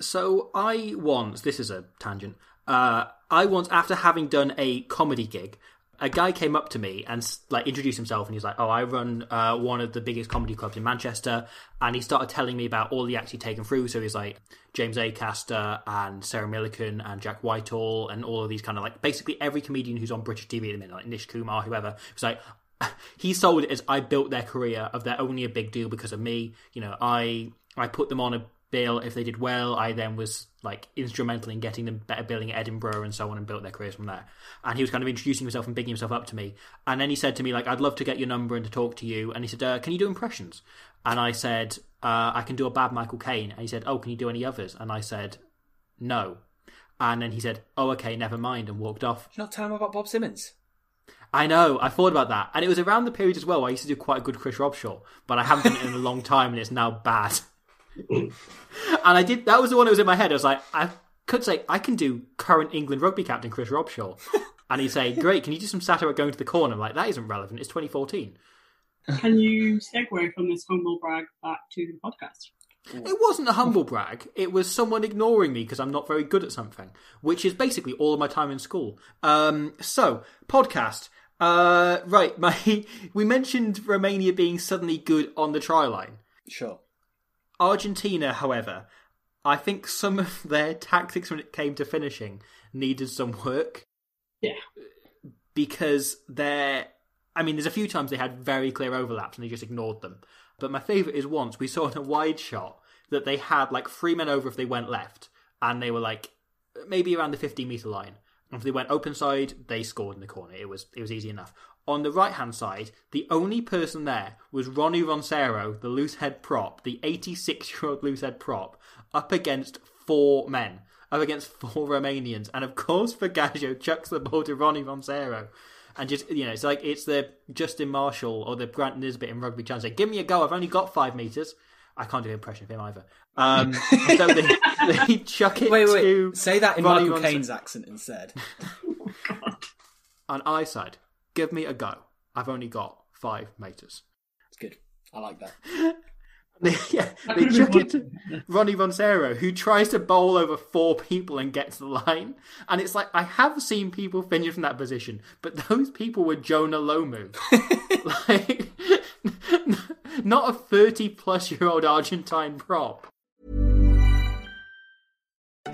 So I once, this is a tangent, uh, I once, after having done a comedy gig, a guy came up to me and like introduced himself and he was like, "Oh, I run uh, one of the biggest comedy clubs in Manchester," and he started telling me about all the acts he'd taken through. So he's like James Acaster and Sarah Millican and Jack Whitehall and all of these kind of like basically every comedian who's on British TV at the minute, like Nish Kumar, whoever. It's like he sold it as I built their career of they're only a big deal because of me. You know, I I put them on a bill if they did well. I then was like instrumental in getting them better billing at Edinburgh and so on, and built their careers from there. And he was kind of introducing himself and bigging himself up to me. And then he said to me like, "I'd love to get your number and to talk to you." And he said, uh, "Can you do impressions?" And I said, uh, "I can do a bad Michael Caine." And he said, "Oh, can you do any others?" And I said, "No." And then he said, "Oh, okay, never mind," and walked off. Not tell him about Bob Simmons. I know. I thought about that, and it was around the period as well. Where I used to do quite a good Chris Robshaw, but I haven't done it in a long time, and it's now bad. And I did. That was the one that was in my head. I was like, I could say I can do current England rugby captain Chris Robshaw, and he'd say, "Great, can you do some satire going to the corner?" I'm like, that isn't relevant. It's 2014. Can you segue from this humble brag back to the podcast? It wasn't a humble brag. It was someone ignoring me because I'm not very good at something, which is basically all of my time in school. Um, so, podcast. Uh, right, my we mentioned Romania being suddenly good on the try line. Sure. Argentina, however, I think some of their tactics when it came to finishing needed some work. Yeah. Because they're. I mean, there's a few times they had very clear overlaps and they just ignored them. But my favourite is once we saw in a wide shot that they had like three men over if they went left, and they were like maybe around the 15 metre line. And if they went open side, they scored in the corner. It was it was easy enough. On the right hand side, the only person there was Ronnie Roncero, the loose head prop, the 86 year old loose head prop, up against four men, up against four Romanians. And of course, Vergallo chucks the ball to Ronnie Roncero. And just, you know, it's like it's the Justin Marshall or the Grant Nisbett in rugby chance. Say, Give me a go, I've only got five metres. I can't do an impression of him either. Um, so they, they chuck it Wait, wait. to Say that in Ronnie Michael Ronce- Caine's accent instead. on I side. Give me a go. I've only got five meters. It's good. I like that. They, yeah, That they chuck it to Ronnie Roncero, who tries to bowl over four people and gets to the line. And it's like, I have seen people finish from that position, but those people were Jonah Lomu. like, not a 30 plus year old Argentine prop.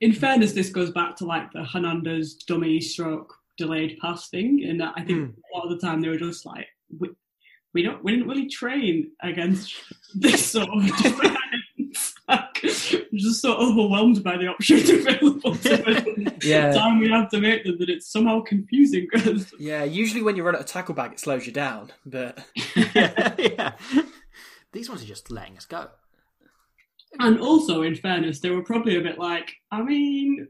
In fairness, this goes back to like the Hernandez dummy stroke delayed pass thing, and I think hmm. a lot of the time they were just like, we, we don't, we didn't really train against this sort of defense. like, we're just so overwhelmed by the options available to us. Yeah. The time we have to make them that it's somehow confusing because Yeah, usually when you run at a tackle bag, it slows you down. But yeah, yeah. These ones are just letting us go. And also, in fairness, they were probably a bit like, I mean,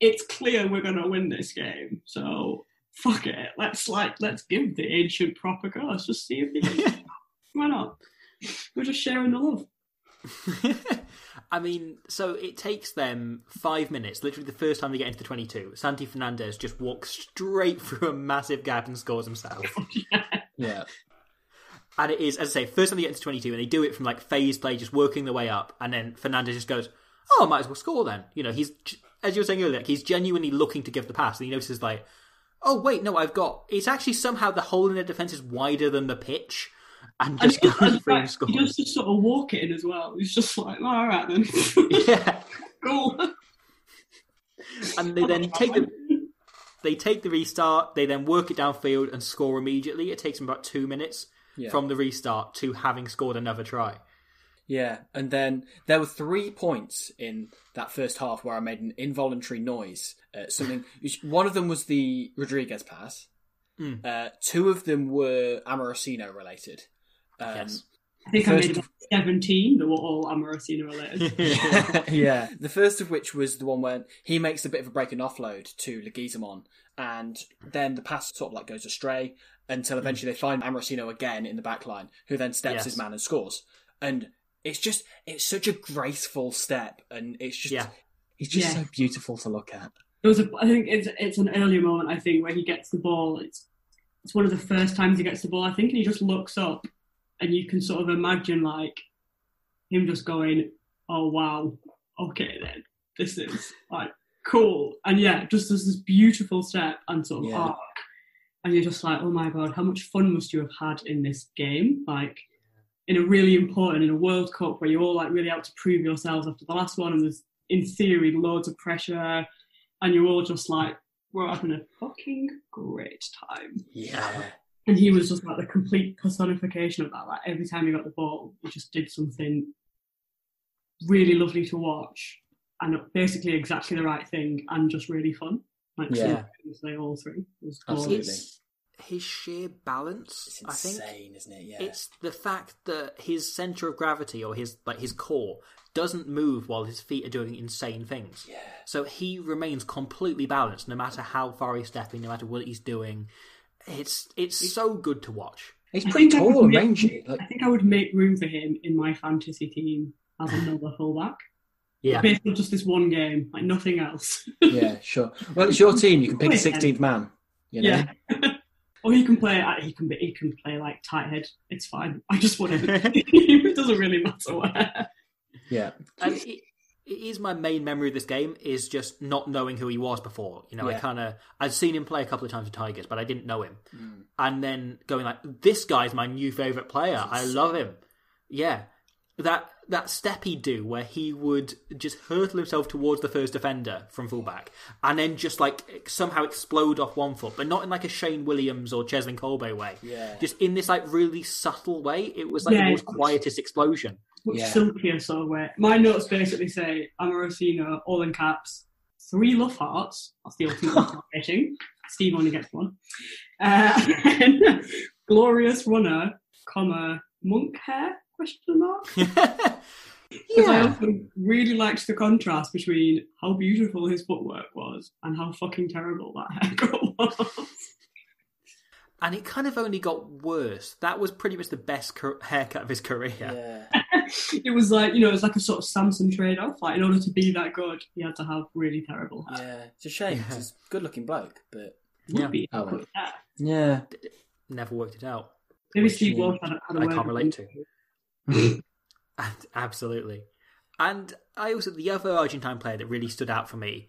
it's clear we're going to win this game, so fuck it. Let's like, let's give the ancient proper a go. Let's just see if they can. Why not? We're just sharing the love. I mean, so it takes them five minutes, literally the first time they get into the 22. Santi Fernandez just walks straight through a massive gap and scores himself. yeah, And it is, as I say, first time they get into 22, and they do it from like phase play, just working their way up, and then Fernandez just goes, "Oh, might as well score then." You know, he's as you were saying earlier, like, he's genuinely looking to give the pass, and he notices like, "Oh wait, no, I've got." It's actually somehow the hole in their defense is wider than the pitch, and And just he goes through like, and scores. he does just sort of walk it in as well. He's just like, oh, all right then, Yeah, cool. and they then take the they take the restart. They then work it downfield and score immediately. It takes them about two minutes Yeah. from the restart to having scored another try. yeah. And then there were three points in that first half where I made an involuntary noise. Uh, something. One of them was the Rodriguez pass. Uh, two of them were Amorosino related. Um, Yes. I think I made of- about 17 that were all Amorosino related. yeah. The first of which was the one where he makes a bit of a break and offload to Leguizamon, and then the pass sort of like goes astray until hmm. eventually they find Amorosino again in the back line, who then steps Yes. his man and scores. And it's just it's such a graceful step, and it's just Yeah. he's just Yeah. so beautiful to look at. There was a, I think it's it's an earlier moment. I think where he gets the ball. It's it's one of the first times he gets the ball. I think, and he just looks up, and you can sort of imagine like him just going, "Oh wow, okay then, this is like cool." And yeah, just there's this beautiful step and sort of Yeah. arc, and you're just like, "Oh my god, how much fun must you have had in this game?" Like in a really important in a World Cup where you're all like really out to prove yourselves after the last one, and there's in theory loads of pressure, and you're all just like, we're having a fucking great time. Yeah. And he was just like the complete personification of that. Like every time he got the ball, he just did something really lovely to watch and basically exactly the right thing and just really fun. Like Yeah. they all three. Was Absolutely. glorious. His sheer balance. It's I think insane, isn't it? Yeah. it's the fact that his center of gravity or his like his core doesn't move while his feet are doing insane things. Yeah. So he remains completely balanced no matter how far he's stepping, no matter what he's doing. It's it's so good to watch. He's pretty think I would tall and rangy. Like, I think I would make room for him in my fantasy team as another fullback. Yeah. Based on just this one game, like nothing else. yeah, sure. Well, it's your team. You can pick a 16th man. You know? Yeah. or he can play. uh, He can. be- He can play like tight head. It's fine. I just want him. it doesn't really matter where. Yeah. and it, it is my main memory of this game is just not knowing who he was before. You know, I kind of I'd seen him play a couple of times with Tigers, but I didn't know him. Mm. And then going like, this guy's my new favorite player. I love him. Yeah, that that step he'd do where he would just hurtle himself towards the first defender from fullback, and then just like somehow explode off one foot, but not in like a Shane Williams or Cheslin Kolbe way. Yeah. Just in this like really subtle way. It was like Yeah, the most quietest explosion. Much Yeah. silkier sort of way. My notes basically say Amorosino, all in caps, three love hearts. That's the ultimate rating. Steve only gets one. Uh, glorious runner, comma monk hair? Question mark. Because I also really liked the contrast between how beautiful his footwork was and how fucking terrible that haircut was. and it kind of only got worse. That was pretty much the best car- haircut of his career. Yeah. it was like you know, it was like a sort of Samson trade-off. Like in order to be that good, he had to have really terrible hair. Yeah. It's a shame. 'cause He's a good looking bloke, but. Would Yeah. be Oh, good well. hair. Yeah. Never worked it out. Maybe Steve Walsh had a, had a I can't relate him. to. And- Absolutely. And I also the other Argentine player that really stood out for me,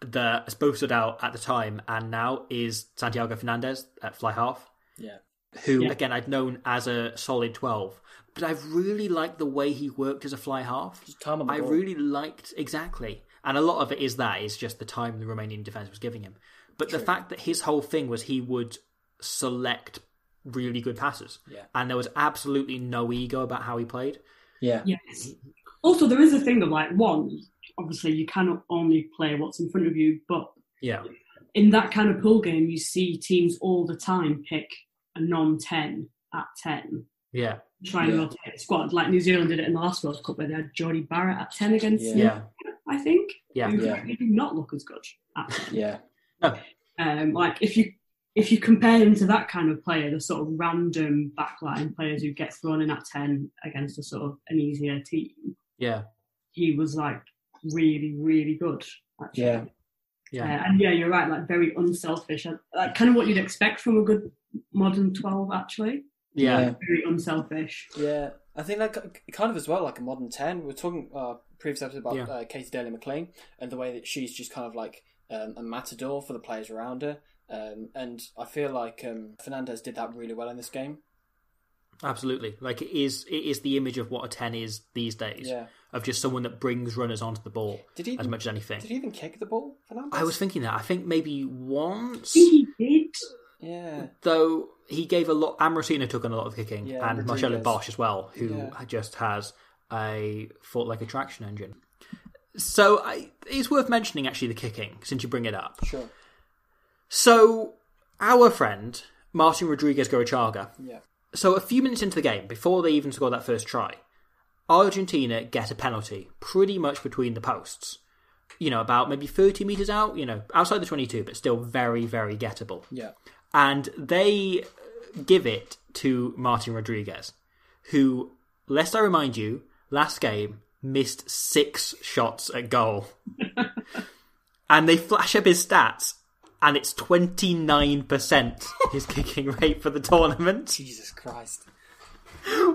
that I both stood out at the time and now is Santiago Fernandez at fly half, Yeah. who Yeah. again I'd known as a solid twelve, but I've really liked the way he worked as a fly half. Just time on the I ball. really liked exactly, and a lot of it is that is just the time the Romanian defense was giving him. But the fact that his whole thing was he would select really good passes, Yeah. and there was absolutely no ego about how he played. Yeah. Yes. Also, there is a thing of like one. Obviously, you cannot only play what's in front of you, but Yeah, in that kind of pool game, you see teams all the time pick a non-ten at ten, yeah, try and Yeah. rotate the squad. Like New Zealand did it in the last World Cup, where they had Jordie Barrett at ten against. Yeah. yeah, I think. Yeah. Who Yeah. really do not look as good at 10. Yeah. Um, like if you if you compare him to that kind of player, the sort of random backline players who get thrown in at ten against a sort of an easier team, yeah, he was like really really good. Actually. Yeah. Uh, yeah. and yeah, you're right. Like very unselfish, like kind of what you'd expect from a good modern twelve. Actually, yeah. Yeah. very unselfish. Yeah, I think like kind of as well like a modern ten. We are talking uh, previous episode about Yeah. uh, Katy Daley-McLean and the way that she's just kind of like um, a matador for the players around her. Um, and I feel like um, Fernandez did that really well in this game. Absolutely. Like it is it is the image of what a ten is these days. Yeah. Of just someone that brings runners onto the ball Did he as much as anything. Did he even kick the ball, Fernandez? I was thinking that. I think maybe once He did. Yeah, though he gave a lot Amorosino took on a lot of kicking Yeah, and Marcelo Bosch as well, who Yeah. just has a foot like a traction engine. So I, it's worth mentioning actually the kicking since you bring it up. sure. So our friend Martin Rodriguez Gurruchaga Yeah, So a few minutes into the game, before they even score that first try, Argentina get a penalty pretty much between the posts. You know, about maybe 30 metres out, you know, outside the 22, but still very, very gettable. yeah, And they give it to Martin Rodriguez, who, lest I remind you, last game missed six shots at goal. and they flash up his stats, and it's 29% his kicking rate for the tournament Jesus Christ.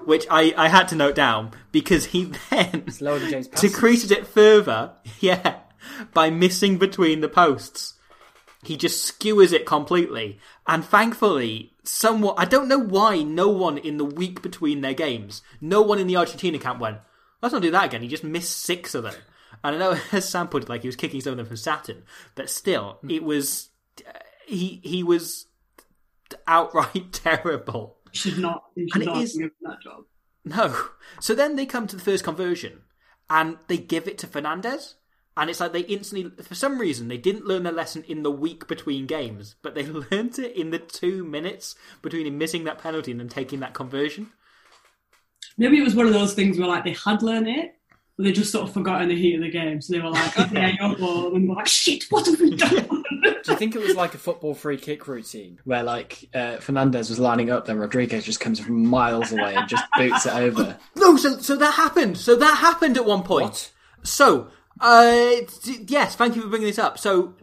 which I, I had to note down because he then It's lower than James Parsons. decreased it further, yeah, by missing between the posts. He just skewers it completely, and thankfully, somewhat. I don't know why no one in the week between their games, no one in the Argentina camp went, let's not do that again. He just missed six of them. And I know, as Sam put it, like he was kicking some of them from Saturn, but still, it was he he was outright terrible. You should not. You should And it not is- give him that job. No. So then they come to the first conversion and they give it to Fernandez. And it's like they instantly, for some reason, they didn't learn their lesson in the week between games, but they learned it in the two minutes between him missing that penalty and them taking that conversion. Maybe it was one of those things where like they had learned it, they just sort of forgot in the heat of the game. So they were like, "Okay, your ball," and we're like, "Shit, what have we done?" Do you think it was like a football free kick routine where like uh, Fernandez was lining up, then Rodriguez just comes from miles away and just boots it over? No, so so that happened. So that happened at one point. What? So, uh, d- yes, thank you for bringing this up. So,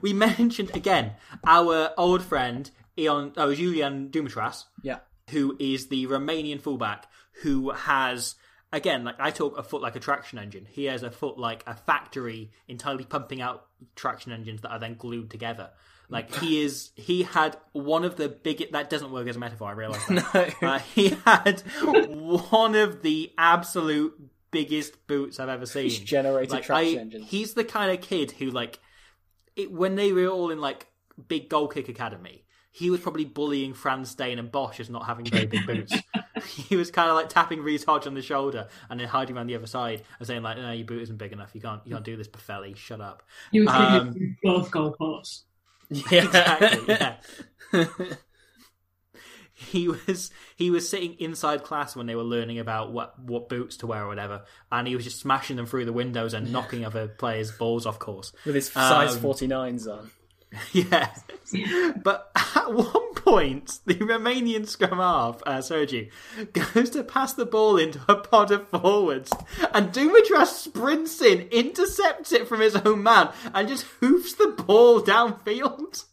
we mentioned again our old friend Ion, oh, Julian Dumitras, Yeah. who is the Romanian fullback who has again, like I talk a foot like a traction engine. He has a foot like a factory entirely pumping out traction engines that are then glued together. Like he is, he had one of the biggest. That doesn't work as a metaphor. I realize that. Uh, he had one of the absolute biggest boots I've ever seen. He's generated Like, traction I- engines. He's the kind of kid who, like, it, when they were all in like big goal kick academy, he was probably bullying Frans Steyn and Bosch as not having very big boots. he was kind of like tapping Reece Hodge on the shoulder and then hiding around the other side and saying like, "No, your boot isn't big enough. You can't, you can't do this, Boffelli. Shut up." He was Um, kicking both goalposts. Yeah, exactly. Yeah. he was he was sitting inside class when they were learning about what what boots to wear or whatever, and he was just smashing them through the windows and knocking other players' balls off course. With his size Um, 49s on. Yeah. but at one point, the Romanian scrum half, uh, Sergi, goes to pass the ball into a pod of forwards, and Dumitras sprints in, intercepts it from his own man, and just hoofs the ball downfield.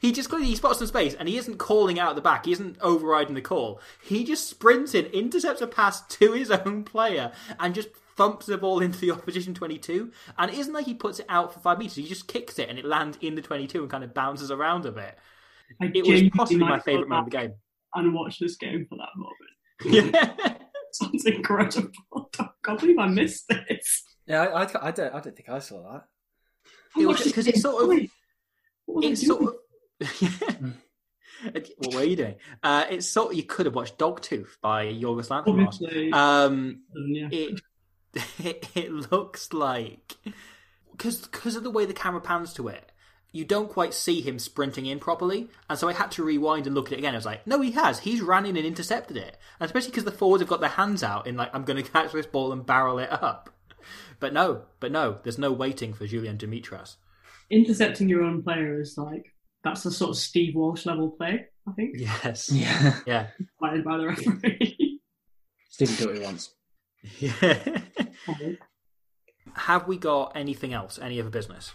He just he spots some space, and he isn't calling out the back. He isn't overriding the call. He just sprints in, intercepts a pass to his own player, and just thumps the ball into the opposition 22. And it isn't like he puts it out for five meters. He just kicks it, and it lands in the 22 and kind of bounces around a bit. I It was genuinely possibly my favourite moment of the game. And watch this game for that moment. Yeah. Sounds incredible. I can't believe I missed this. Yeah, I, I, I don't, I don't think I saw that. I It was- watched it's game sort of- twice. What it's doing? sort of. what were you doing? Uh, it's sort you could have watched Dogtooth by Yorgos Lanthimos. Um, yeah. it, it it looks like because because of the way the camera pans to it, you don't quite see him sprinting in properly, and so I had to rewind and look at it again. I was like, no, he has. He's ran in and intercepted it, and especially because the forwards have got their hands out in like, I'm going to catch this ball and barrel it up. But no, but no, there's no waiting for Julian Dumitras. Intercepting your own player is like, that's the sort of Steve Walsh level play, I think. Yes, Yeah. yeah, Played by the referee. Stephen do what he wants. Yeah. Have we got anything else? Any other business?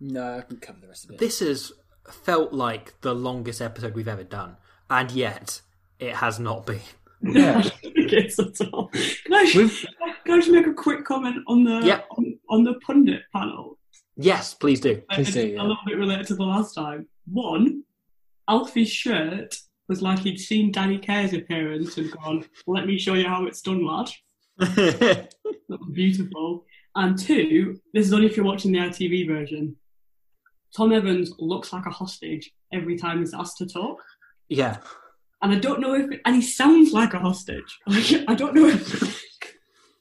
No, I can cover the rest of it. This has felt like the longest episode we've ever done, and yet it has not been. Yeah. I don't think it's at all. Can I, We've- can I just make a quick comment on the Yeah. on, on the pundit panel? Yes, please do. Please do, yeah. A little bit related to the last time. One, Alfie's shirt was like he'd seen Danny Care's appearance and gone, "Let me show you how it's done, lad." Beautiful. And two, this is only if you're watching the ITV version. Thom Evans looks like a hostage every time he's asked to talk. yeah, And I don't know if, and he sounds like a hostage. Like, I don't know if.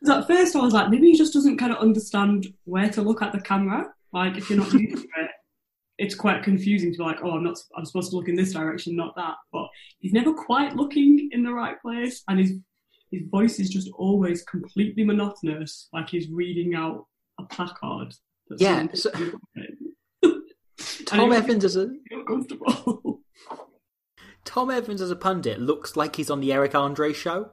'cause at first I was like, maybe he just doesn't kind of understand where to look at the camera. Like, if you're not used to it, it's quite confusing to be like, oh, I'm not, I'm supposed to look in this direction, not that. But he's never quite looking in the right place, and his his voice is just always completely monotonous, like he's reading out a placard. that Yeah, so- Thom Evans is a uncomfortable. Thom Evans as a pundit looks like he's on the Eric Andre show.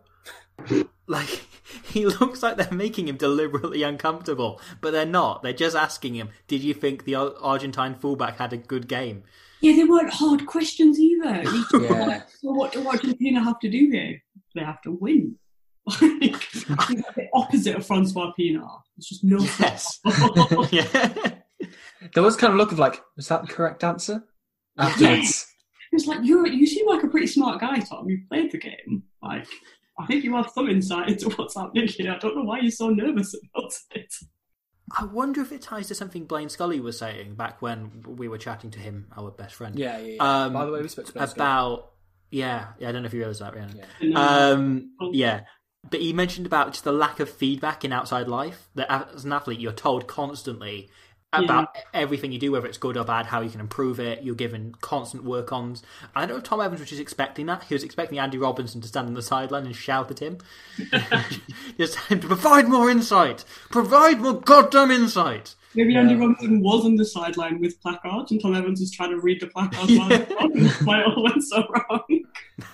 like he looks like they're making him deliberately uncomfortable, but they're not. They're just asking him, "Did you think the Argentine fullback had a good game?" Yeah, they weren't hard questions either. You just- Yeah. So what do Argentina have to do here? They have to win. Like, it's the opposite of Francois Pienaar. It's just no Yes. yeah. There was kind of a look of like, was that the correct answer? Afterwards. It's like you you seem like a pretty smart guy, Tom. You've played the game. Like I think you have some insight into what's happening here. I don't know why you're so nervous about it. I wonder if it ties to something Blaine Scully was saying back when we were chatting to him, our best friend. Yeah, yeah, yeah. Um, By the way, we spoke to Scully. about yeah, yeah. I don't know if you realize that, Rhiannon. No. Um, yeah, but he mentioned about just the lack of feedback in outside life. That as an athlete, you're told constantly about everything you do, whether it's good or bad, how you can improve it. You're given constant work ons. I don't know if Thom Evans was just expecting that. He was expecting Andy Robinson to stand on the sideline and shout at him, just to provide more insight, provide more goddamn insight. Maybe Andy Robinson was on the sideline with placards, and Thom Evans was trying to read the placards while he was talking. That's why it all went so wrong.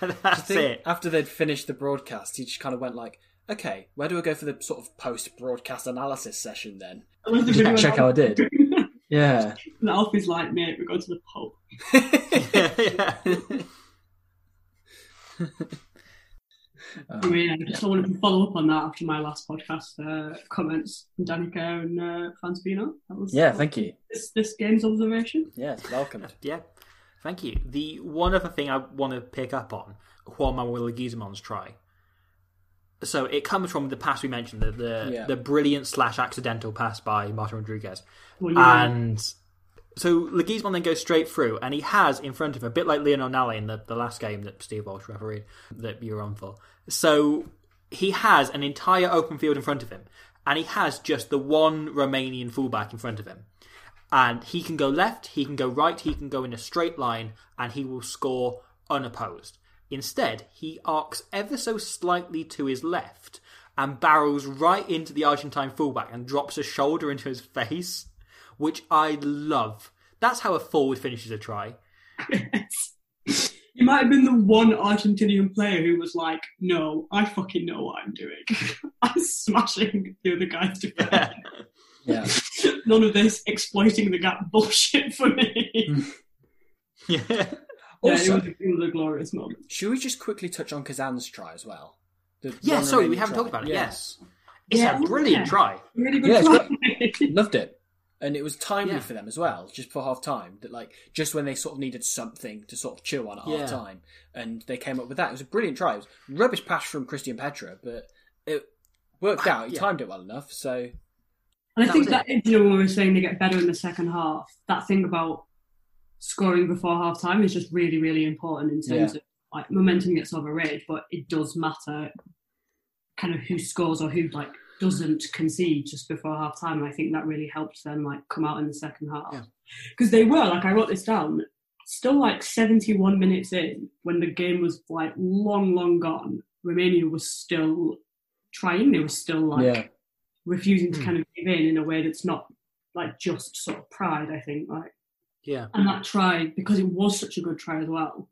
That's it. after they'd finished the broadcast, he just kind of went like, "Okay, where do I go for the sort of post-broadcast analysis session then?" Unless the video Check how I did. Yeah. And Alfie's like, mate, we're going to the pub. yeah. I mean, I just wanted to follow up on that after my last podcast uh, comments from Danica and uh, Fanspino. That Yeah, thank you. this, this game's observation. Yes, welcome. Yeah, thank you. The one other thing I want to pick up on Juan Manuel Leguizamon's try. So it comes from the pass we mentioned, the the, Yeah. the brilliant slash accidental pass by Martin Rodriguez, Well, yeah. and so Leguizamon then goes straight through, and he has in front of him a bit like Leon Nally in the, the last game that Steve Walsh refereed that you were on for. So he has an entire open field in front of him, and he has just the one Romanian fullback in front of him and he can go left, he can go right, he can go in a straight line, and he will score unopposed. Instead, he arcs ever so slightly to his left and barrels right into the Argentine fullback and drops a shoulder into his face, which I love. That's how a forward finishes a try. He might have been the one Argentinian player who was like, no, I fucking know what I'm doing. I'm smashing the other guy's defense. Yeah. None of this exploiting the gap bullshit for me. yeah. yeah, it, was, it was a glorious moment. Should we just quickly touch on Kazan's try as well? The Yeah, sorry, we haven't try. talked about it. Yeah. Yes. It's Yeah, a brilliant yeah. try. Really good Yeah, try. Loved it. And it was timely Yeah. for them as well, just for half time. That like just when they sort of needed something to sort of chew on at Yeah. half time. And they came up with that. It was a brilliant try. It was rubbish pass from Christian Petra, but it worked ah, out. He Yeah. timed it well enough, so And I That think was that is, you know, when we were saying they get better in the second half, that thing about scoring before half time is just really, really important in terms Yeah. of like momentum gets overrated, but it does matter kind of who scores or who like doesn't concede just before half time. I think that really helped them like come out in the second half. Yeah. Because they were, like I wrote this down, still like 71 minutes in when the game was like long, long gone. Romania was still trying. They were still like yeah. refusing to hmm. kind of give in in a way that's not like just sort of pride. I think like, Yeah. and that try because it was such a good try as well.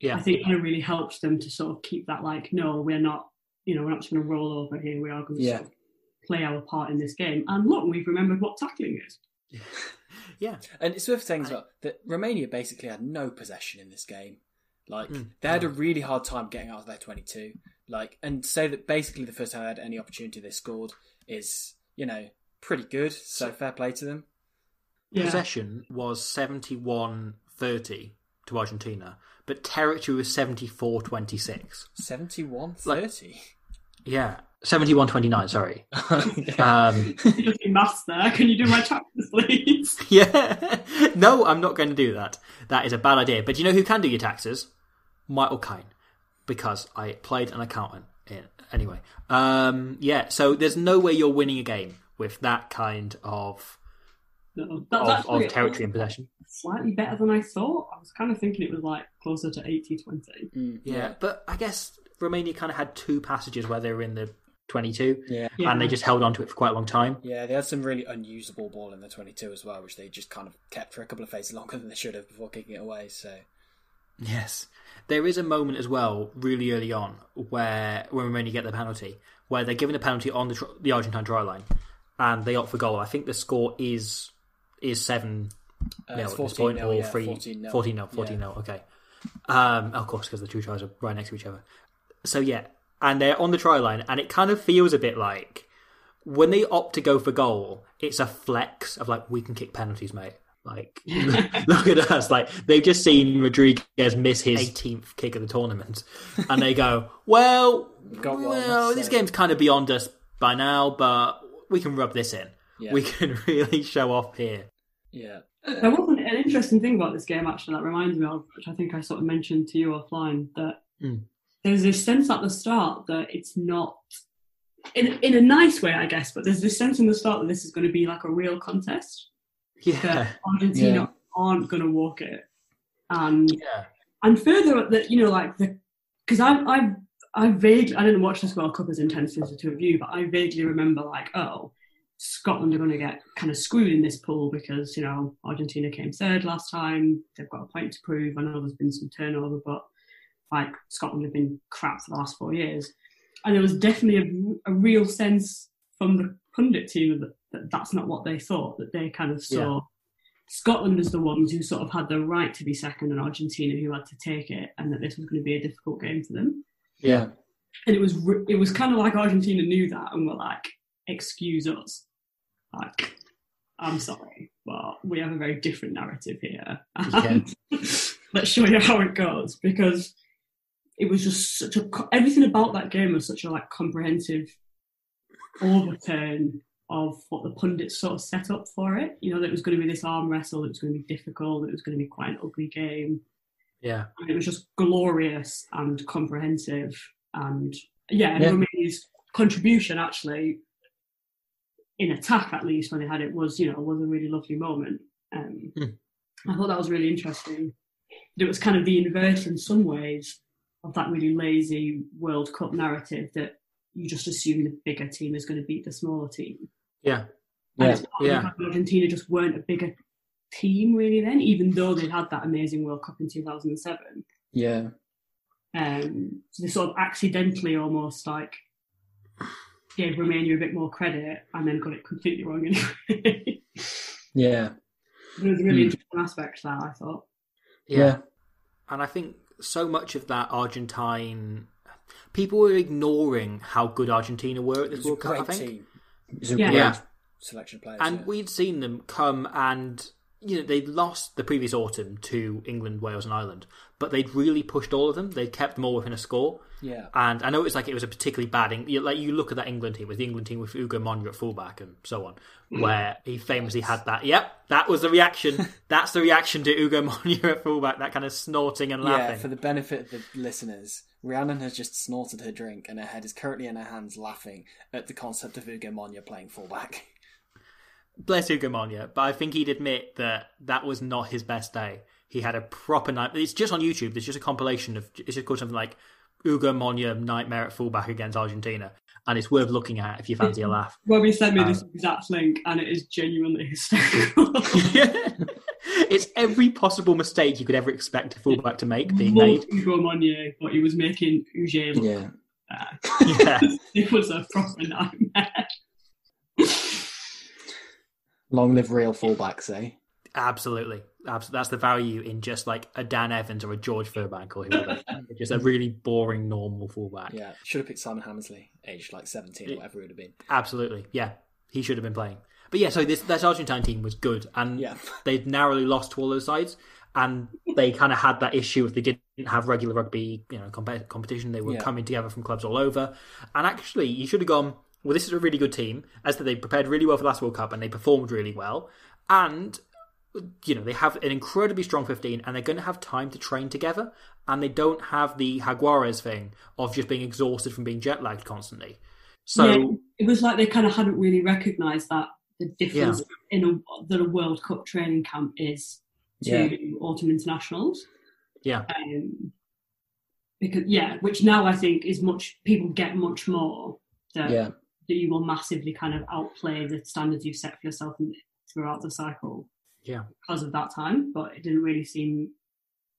Yeah. I think kind of really helped them to sort of keep that like, no, we're not, you know, we're not just going to roll over here. We are going to Yeah. sort of play our part in this game. And look, we've remembered what tackling is. Yeah. And it's worth saying as well that Romania basically had no possession in this game. Like Mm. they had a really hard time getting out of their twenty-two. Like and say that basically the first time they had any opportunity they scored is you know pretty good. So fair play to them. Yeah. Possession was 71 30 to Argentina, but territory was 74 26. 71-30. Yeah. 71 29, sorry. Um, You just do maths there. Can you do my taxes, please? yeah. No, I'm not going to do that. That is a bad idea. But you know who can do your taxes? Michael Caine. Because I played an accountant. In. Anyway. Um, yeah, so there's no way you're winning a game with that kind of, No, that's of, of territory and possession. slightly better than I thought. I was kind of thinking it was like closer to 80 20. Mm, Yeah, but I guess Romania kind of had two passages where they were in the 22, yeah. Yeah. and they just held on to it for quite a long time. Yeah, they had some really unusable ball in the 22 as well, which they just kind of kept for a couple of phases longer than they should have before kicking it away. So, Yes. There is a moment as well, really early on, where when Romania get the penalty, where they're given a penalty on the, the Argentine try line, and they opt for goal. I think the score is is seven uh, nil it's at this 14 point, nil, or yeah, three, 14 nil. 14 nil, 14 nil, Okay. Um, of course, because the two tries are right next to each other. So yeah, and they're on the try line, and it kind of feels a bit like when they opt to go for goal, it's a flex of like we can kick penalties, mate. Like, look at us! Like they've just seen Rodriguez miss his 18th kick of the tournament, and they go, "Well, Got one, well, this so- game's kind of beyond us by now, but we can rub this in." Yeah. we can really show off here. Yeah. There wasn't an interesting thing about this game actually that reminds me of, which I think I sort of mentioned to you offline, that Mm. there's this sense at the start that it's not in in a nice way, I guess, but there's this sense in the start that this is going to be like a real contest. Yeah, That Argentina Yeah. aren't going to walk it, and yeah, and further that you know like the because I I I vaguely I didn't watch this World Cup as intensely as the two of you, but I vaguely remember like oh Scotland are going to get kind of screwed in this pool because you know Argentina came third last time they've got a point to prove. I know there's been some turnover, but like Scotland have been crap for the last four years, and there was definitely a, a real sense from the pundit team that, that that's not what they thought that they kind of saw. Scotland as the ones who sort of had the right to be second, and Argentina who had to take it, and that this was going to be a difficult game for them. Yeah. And it was it was kind of like Argentina knew that and were like, "Excuse us, like, I'm sorry, but we have a very different narrative here. And um, let's show you how it goes." Because it was just such a everything about that game was such a like comprehensive overturn of what the pundits sort of set up for it. You know, that it was going to be this arm wrestle, that it was going to be difficult, that it was going to be quite an ugly game. yeah, And it was just glorious and comprehensive. And yeah, and Yeah. Romania's contribution actually, in attack at least, when they had it, was, you know, it was a really lovely moment. Um, Hmm. I thought that was really interesting. It was kind of the inverse in some ways of that really lazy World Cup narrative that you just assume the bigger team is going to beat the smaller team. yeah, And Yeah. it's Yeah. because Argentina just weren't a bigger team really then, even though they had that amazing World Cup in 2007. Yeah. Um, so they sort of accidentally almost like gave Romania a bit more credit and then got it completely wrong anyway. Yeah. there was a really Hmm. interesting aspect to that, I thought. yeah. And I think so much of that Argentine people were ignoring how good Argentina were at this was a World Cup. I think. team. It was a Yeah. great Yeah. selection of players. and yeah. we'd seen them come and you know they'd lost the previous autumn to England, Wales, and Ireland, but they'd really pushed all of them. They'd kept them all within a score. Yeah. And I know it was like it was a particularly bad. Eng- Like you look at that England team with the England team with Ugo Monye at fullback and so on, mm. where he famously had that. Yep, that was the reaction. That's the reaction to Ugo Monye at fullback. That kind of snorting and laughing. Yeah, laughing. for the benefit of the listeners, Rhiannon has just snorted her drink and her head is currently in her hands laughing at the concept of Ugo Monye playing fullback. Bless Ugo Monye, but I think he'd admit that that was not his best day. He had a proper night. It's just on YouTube. There's just a compilation of. It's just called something like Ugo Monye nightmare at fullback against Argentina, and it's worth looking at if you fancy a laugh. Robbie sent me Um, this exact link and it is genuinely hysterical. it's every possible mistake you could ever expect a fullback to make being Loved made. Ugo Monye, but he was making Uge look Yeah. bad. Yeah, it was a proper nightmare. Long live real fullbacks, eh? absolutely. Abs- That's the value in just like a Dan Evans or a George Furbank or whoever. just a really boring normal fullback. Yeah. Should have picked Simon Hammersley, aged like 17 or whatever it would have been. Absolutely, yeah, he should have been playing. But yeah, so this this Argentine team was good, and Yeah. they'd narrowly lost to all those sides, and they kind of had that issue if they didn't have regular rugby, you know, comp- competition. They were Yeah. coming together from clubs all over, and actually, you should have gone. Well, this is a really good team, as that they prepared really well for the last World Cup and they performed really well, and you know they have an incredibly strong 15 and they're going to have time to train together and they don't have the Jaguares thing of just being exhausted from being jet lagged constantly so yeah, it was like they kind of hadn't really recognised that the difference in a, that a World Cup training camp is to Yeah. autumn internationals. yeah Um, because yeah, which now I think is much people get much more Yeah. That you will massively kind of outplay the standards you've set for yourself throughout the cycle yeah because of that time. But it didn't really seem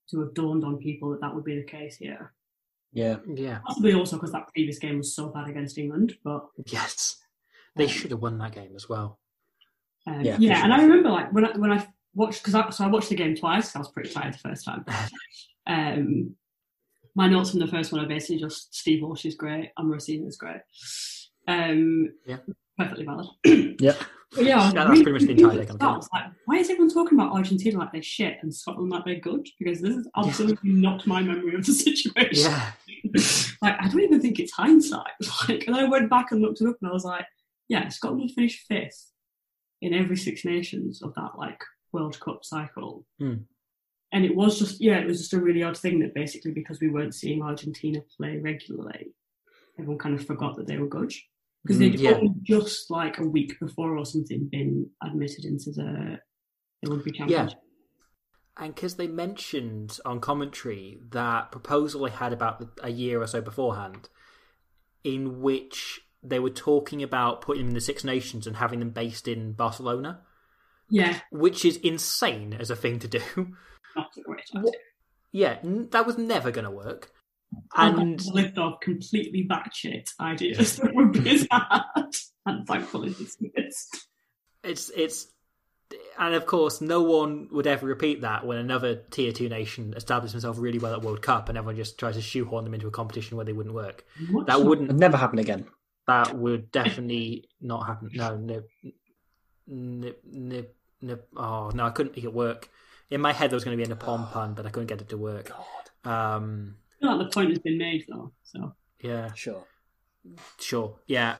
to have dawned on people that that would be the case here. Yeah. yeah Possibly also because that previous game was so bad against England, but yes they should have won that game as well Um, Yeah, yeah, and. I remember like when I when I watched because I, so I watched the game twice, I was pretty tired the first time. um, my notes from the first one are basically just Steve Walsh is great, Amorosino is great. Um, Yeah. perfectly valid. Yeah, I Yeah, that's pretty much the entire at game. start. I was like, why is everyone talking about Argentina like they're shit and Scotland like they're good? Because this is absolutely not my memory of the situation. yeah like I don't even think it's hindsight. Like, and I went back and looked it up, and I was like, yeah, Scotland finished fifth in every Six Nations of that like World Cup cycle. Hmm. And it was just yeah, it was just a really odd thing that basically because we weren't seeing Argentina play regularly, everyone kind of forgot that they were good because they'd Mm, yeah. only just like a week before or something been admitted into the, rugby championship. Yeah. And because they mentioned on commentary that proposal they had about a year or so beforehand, in which they were talking about putting them in the Six Nations and having them based in Barcelona, Yeah, which is insane as a thing to do. not a great idea. yeah, n- that was never going to work. And And lived off completely batshit ideas that rugby's had, and thankfully dismissed. it's it's and of course no one would ever repeat that when another tier two nation established themselves really well at World Cup and everyone just tries to shoehorn them into a competition where they wouldn't work. Much That wouldn't It'll never happen again. that would definitely not happen. No, no, nip, nip, nip. Oh no, I couldn't make it work. In my head, there was going to be a Nippon pun, but I couldn't get it to work. Um, I feel like the point has been made though. So yeah, Sure. sure, yeah,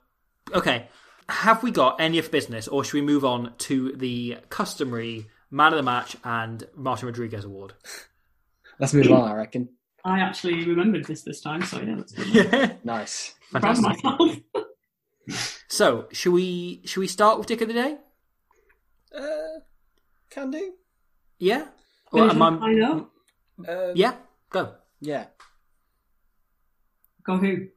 okay. Have we got any of business, or should we move on to the customary man of the match and Martin Rodriguez award? Let's move on, I reckon. I actually remembered this this time. So yeah, let's do that. Yeah, Nice. Proud of fantastic. myself. So, should we should we start with Dick of the Day? Uh, can do. Yeah, or am I- I know. Uh, yeah, go. Yeah. Go who?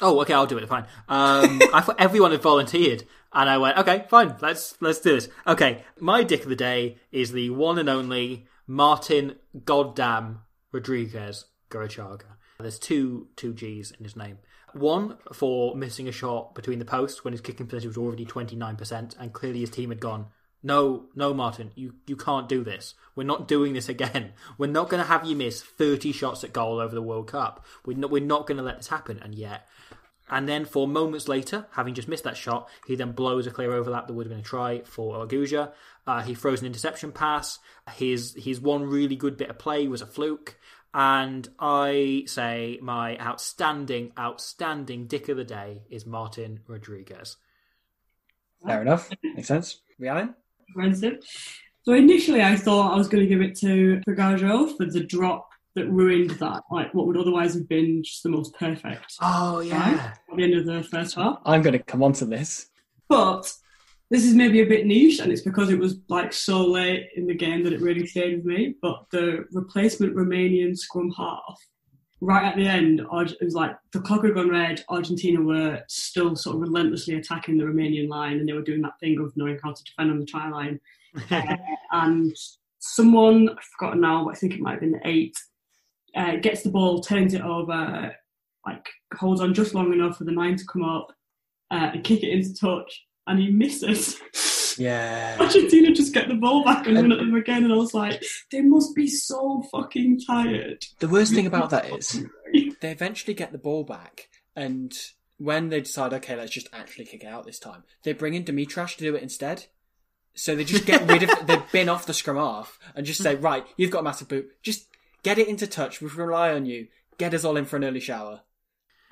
Oh, okay, I'll do it. Fine. Um, I thought everyone had volunteered, and I went, okay, fine, let's let's do this. Okay, my dick of the day is the one and only Martin Goddamn Rodriguez Gurruchaga. There's two two G's in his name. One for missing a shot between the posts when his kicking percentage was already 29%, and clearly his team had gone, no, no, Martin, you, you can't do this. We're not doing this again. We're not going to have you miss 30 shots at goal over the World Cup. We're not, we're not going to let this happen. And yet, and then for moments later, having just missed that shot, he then blows a clear overlap that would have been a try for Agulla. Uh, he throws an interception pass. His his one really good bit of play was a fluke. And I say my outstanding, outstanding dick of the day is Martin Rodriguez. Fair enough. Makes sense. Rhiannon? Ransom. So initially, I thought I was going to give it to Vergallo for the drop that ruined that, like what would otherwise have been just the most perfect Oh yeah. at the end of the first half. I'm going to come on to this. But this is maybe a bit niche, and it's because it was like so late in the game that it really stayed with me. But the replacement Romanian scrum half, right at the end, it was like the clock had gone red. Argentina were still sort of relentlessly attacking the Romanian line, and they were doing that thing of knowing how to defend on the try line. Uh, and someone I've forgotten now, but I think it might have been the eight, uh, gets the ball, turns it over, like holds on just long enough for the nine to come up uh, and kick it into touch, and he misses. Yeah. Argentina just get the ball back and run at them again, and I was like, they must be so fucking tired. The worst thing about that is they eventually get the ball back, and when they decide, okay, let's just actually kick it out this time, they bring in Dumitras to do it instead. So they just get rid of, they bin off the scrum half and just say, right, you've got a massive boot, just get it into touch, we rely on you, get us all in for an early shower.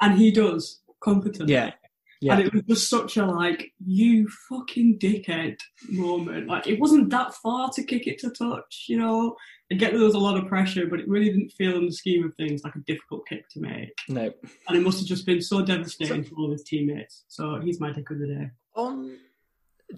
And he does competently. Yeah. Yeah. And it was just such a like, you fucking dickhead moment. Like, it wasn't that far to kick it to touch, you know? I get that there was a lot of pressure, but it really didn't feel in the scheme of things like a difficult kick to make. No. And it must have just been so devastating for all of his teammates. So he's my dick of the day. on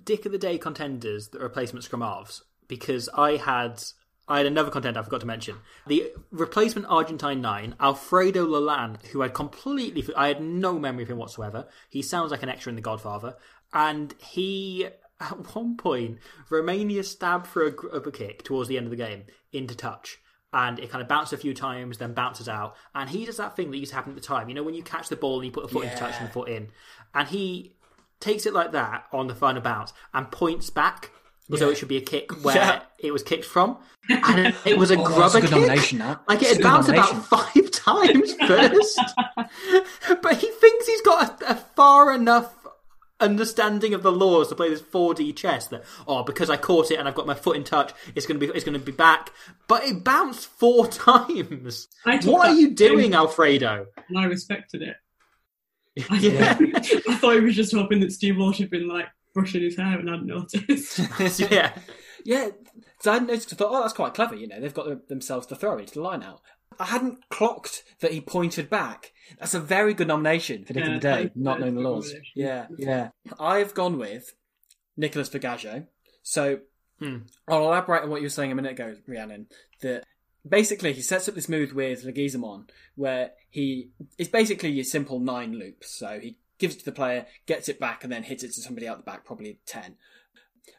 Dick of the Day contenders, the replacement scrum halves, because I had I had another contender I forgot to mention. The replacement Argentine nine, Alfredo Lalanne, who I'd completely I had no memory of him whatsoever. He sounds like an extra in The Godfather, and he at one point Romania stabbed for a, gr- a kick towards the end of the game into touch. And it kind of bounced a few times, then bounces out. And he does that thing that used to happen at the time. You know, when you catch the ball and you put a foot into touch and a foot in. And he takes it like that on the final bounce and points back as though it should be a kick where Yeah. it was kicked from. And it, it was a Oh, grubber a kick. Like it had bounced about five times first. but he thinks he's got a, a far enough understanding of the laws to play this 4D chess that oh because I caught it and I've got my foot in touch it's going to be it's going to be back but it bounced four times what are you doing. Alfredo And I respected it. I, Yeah. I thought he was just hoping that Steve Walsh had been like, brushing his hair and hadn't noticed. yeah. Yeah, so I noticed. I thought, oh, that's quite clever. You know, they've got themselves to throw into the line out. I hadn't clocked that he pointed back. That's a very good nomination for Nick Yeah, of the Day, not knowing the laws. Yeah, yeah. I've gone with Nicholas Vergallo. So hmm. I'll elaborate on what you were saying a minute ago, Rhiannon. That basically he sets up this move with Leguizamon, where he is basically your simple nine loops. So he gives it to the player, gets it back, and then hits it to somebody out the back, probably ten.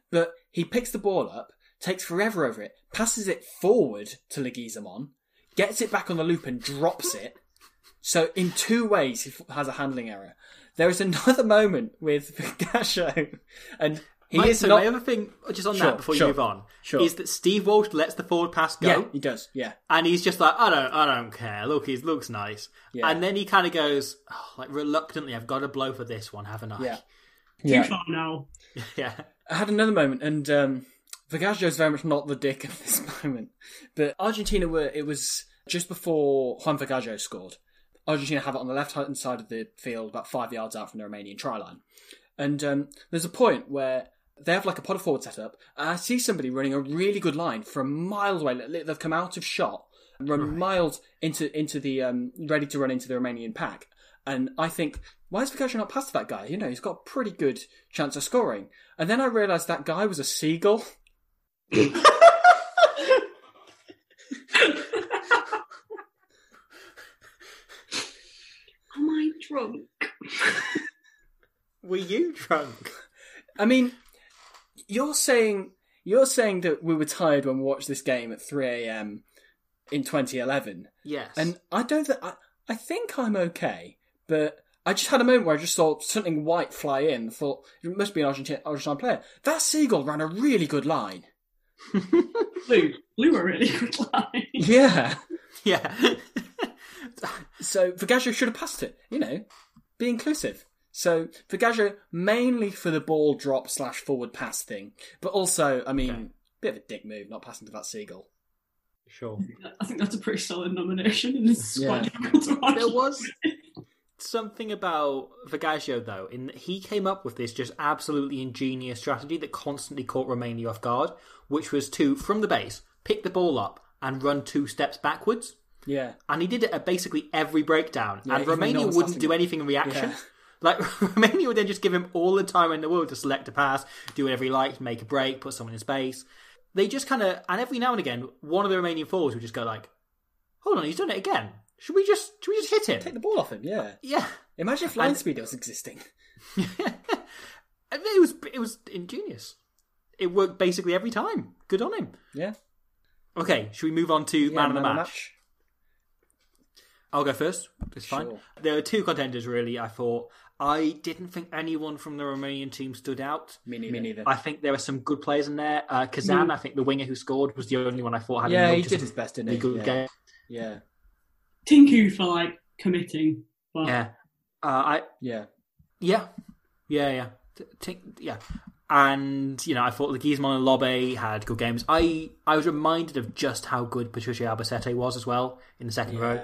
But he picks the ball up, takes forever over it, passes it forward to Leguizamon, gets it back on the loop and drops it. So in two ways, he has a handling error. There is another moment with Gasho, and he My, is so not. my other thing, just on Sure, that before sure, you move on, sure. is that Steve Walsh lets the forward pass go, yeah, he does. Yeah, and he's just like, I don't, I don't care. Look, he looks nice, Yeah. and then he kind of goes, oh, like reluctantly, I've got to blow for this one, haven't I? yeah. Too far now. yeah. I had another moment, and um, Vergallo is very much not the dick of this moment. But Argentina were, it was just before Juan Figallo scored. Argentina have it on the left hand side of the field, about five yards out from the Romanian try line. And um, there's a point where they have like a pod forward set up, and I see somebody running a really good line from miles away. They've come out of shot, and run miles into into the um, ready to run into the Romanian pack. And I think, why is Vergallo not passed to that guy? You know, he's got a pretty good chance of scoring. And then I realised that guy was a seagull. Am I drunk? Were you drunk? I mean, you're saying you're saying that we were tired when we watched this game at 3 a.m. in 2011, Yes. and I don't. Th- I, I think I'm okay, but I just had a moment where I just saw something white fly in. Thought it must be an Argentine Argentine player. That seagull ran a really good line. Blue. Blue a really good line. Yeah. yeah. So Vergallo should have passed it. You know, be inclusive. So Vergallo mainly for the ball drop slash forward pass thing, but also, I mean, bit of a dick move not passing to that seagull. sure. I think that's a pretty solid nomination, and it's Yeah. quite difficult to watch. There was something about Vergallo though, in that he came up with this just absolutely ingenious strategy that constantly caught Romania off guard, which was to, from the base, pick the ball up and run two steps backwards. Yeah. And he did it at basically every breakdown. Yeah, and even when no Romania wouldn't do anything in reaction. Yeah. Like Romania would then just give him all the time in the world to select a pass, do whatever he liked, make a break, put someone in space. They just kind of, and every now and again, one of the Romanian forwards would just go like, "Hold on, he's done it again. Should we just, should we just hit him?" Take the ball off him, yeah. Yeah, Imagine if line And- speed was existing. It was it was ingenious. It worked basically every time. Good on him. Yeah. Okay, should we move on to Yeah, man of the match? I'll go first. It's fine. Sure. There are two contenders, really. I thought I didn't think anyone from the Romanian team stood out. Me neither. Me neither. I think there were some good players in there. Uh, Kazan, I think the winger who scored was the only one I thought had yeah, a he did his best, didn't he? good yeah. game. yeah. Tincu for like committing. But Yeah, uh, I Yeah. Yeah, yeah, yeah, T- t- yeah. And you know, I thought Leguizamon and Lobbe had good games. I I was reminded of just how good Patricio Albacete was as well in the second row.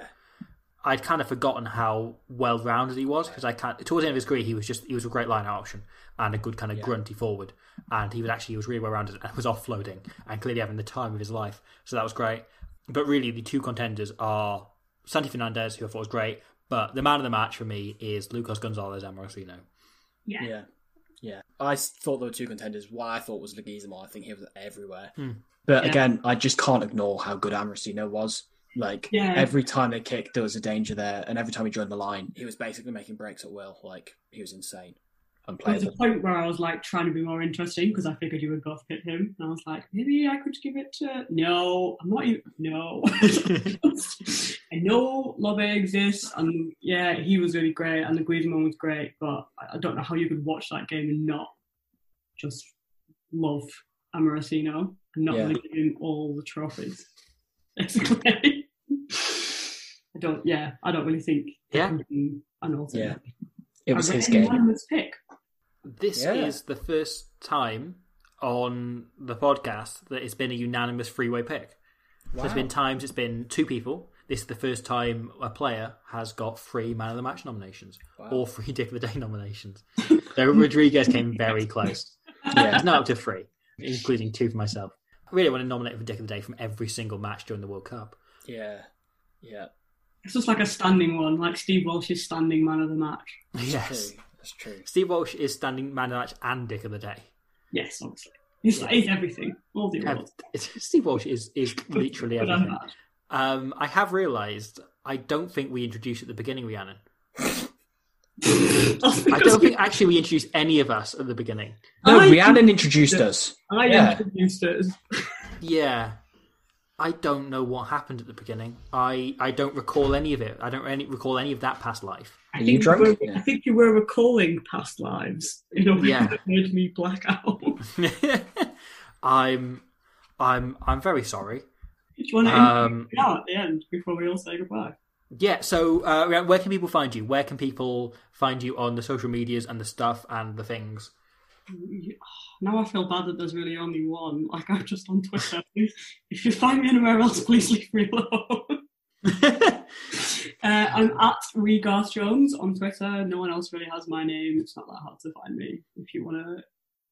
Yeah. I'd kind of forgotten how well rounded he was because I can't. Towards the end of his career, he was just he was a great line out option and a good kind of grunty forward. And he was actually he was really well rounded and was offloading and clearly having the time of his life. So that was great. But really, the two contenders are Santi Fernandez, who I thought was great. But the man of the match for me is Lucas Gonzalez Amorosino. yeah. Yeah. Yeah. I s- thought there were two contenders. One I thought was Leguizamon. I think he was everywhere. Hmm. But Yeah. again, I just can't ignore how good Amorosino was. Like, Yeah. every time they kicked, there was a danger there. And every time he joined the line, he was basically making breaks at will. Like, he was insane. And there was a point where I was like trying to be more interesting because I figured you would both pick him, and I was like, maybe I could give it to. No, I'm not even. No, I know Lobbe exists, and yeah, he was really great, and Leguizamon was great, but I don't know how you could watch that game and not just love Amorosino and not Yeah. really give him all the trophies. Basically, don't. Yeah, I don't really think. Yeah. there be an alternate. It was his game. unanimous pick. This Yeah. is the first time on the podcast that it's been a unanimous freeway pick. So there's Wow. been times it's been two people. this is the first time a player has got three Man of the Match nominations or three Dick of the Day nominations. so Rodriguez came very close. Yeah. He's now up to three, including two for myself. I really want to nominate for Dick of the Day from every single match during the World Cup. Yeah. Yeah. It's just like a standing one, like Steve Walsh's standing man of the match. Yes. True. That's true. Steve Walsh is standing Man of the Match and Dick of the Day. Yes, obviously. He's, he's everything. All the Um. Steve Walsh is, is literally Good and everything. Um, I have realised I don't think we introduced at the beginning, Rhiannon. I don't think actually we introduced any of us at the beginning. No, I- Rhiannon introduced us. I Yeah. introduced it. as- Yeah. I don't know what happened at the beginning. I, I don't recall any of it. I don't any, recall any of that past life. I Are you think drunk? were, Yeah. I think you were recalling past lives in a way Yeah. that made me black out. I'm I'm I'm very sorry. you want to Um, now at the end before we all say goodbye? Yeah, so uh, where can people find you? Where can people find you on the social medias and the stuff and the things? Now I feel bad that there's really only one. Like I'm just on Twitter. If you find me anywhere else, please leave me alone. uh, I'm at Regarth Jones on Twitter. No one else really has my name. It's not that hard to find me. If you want to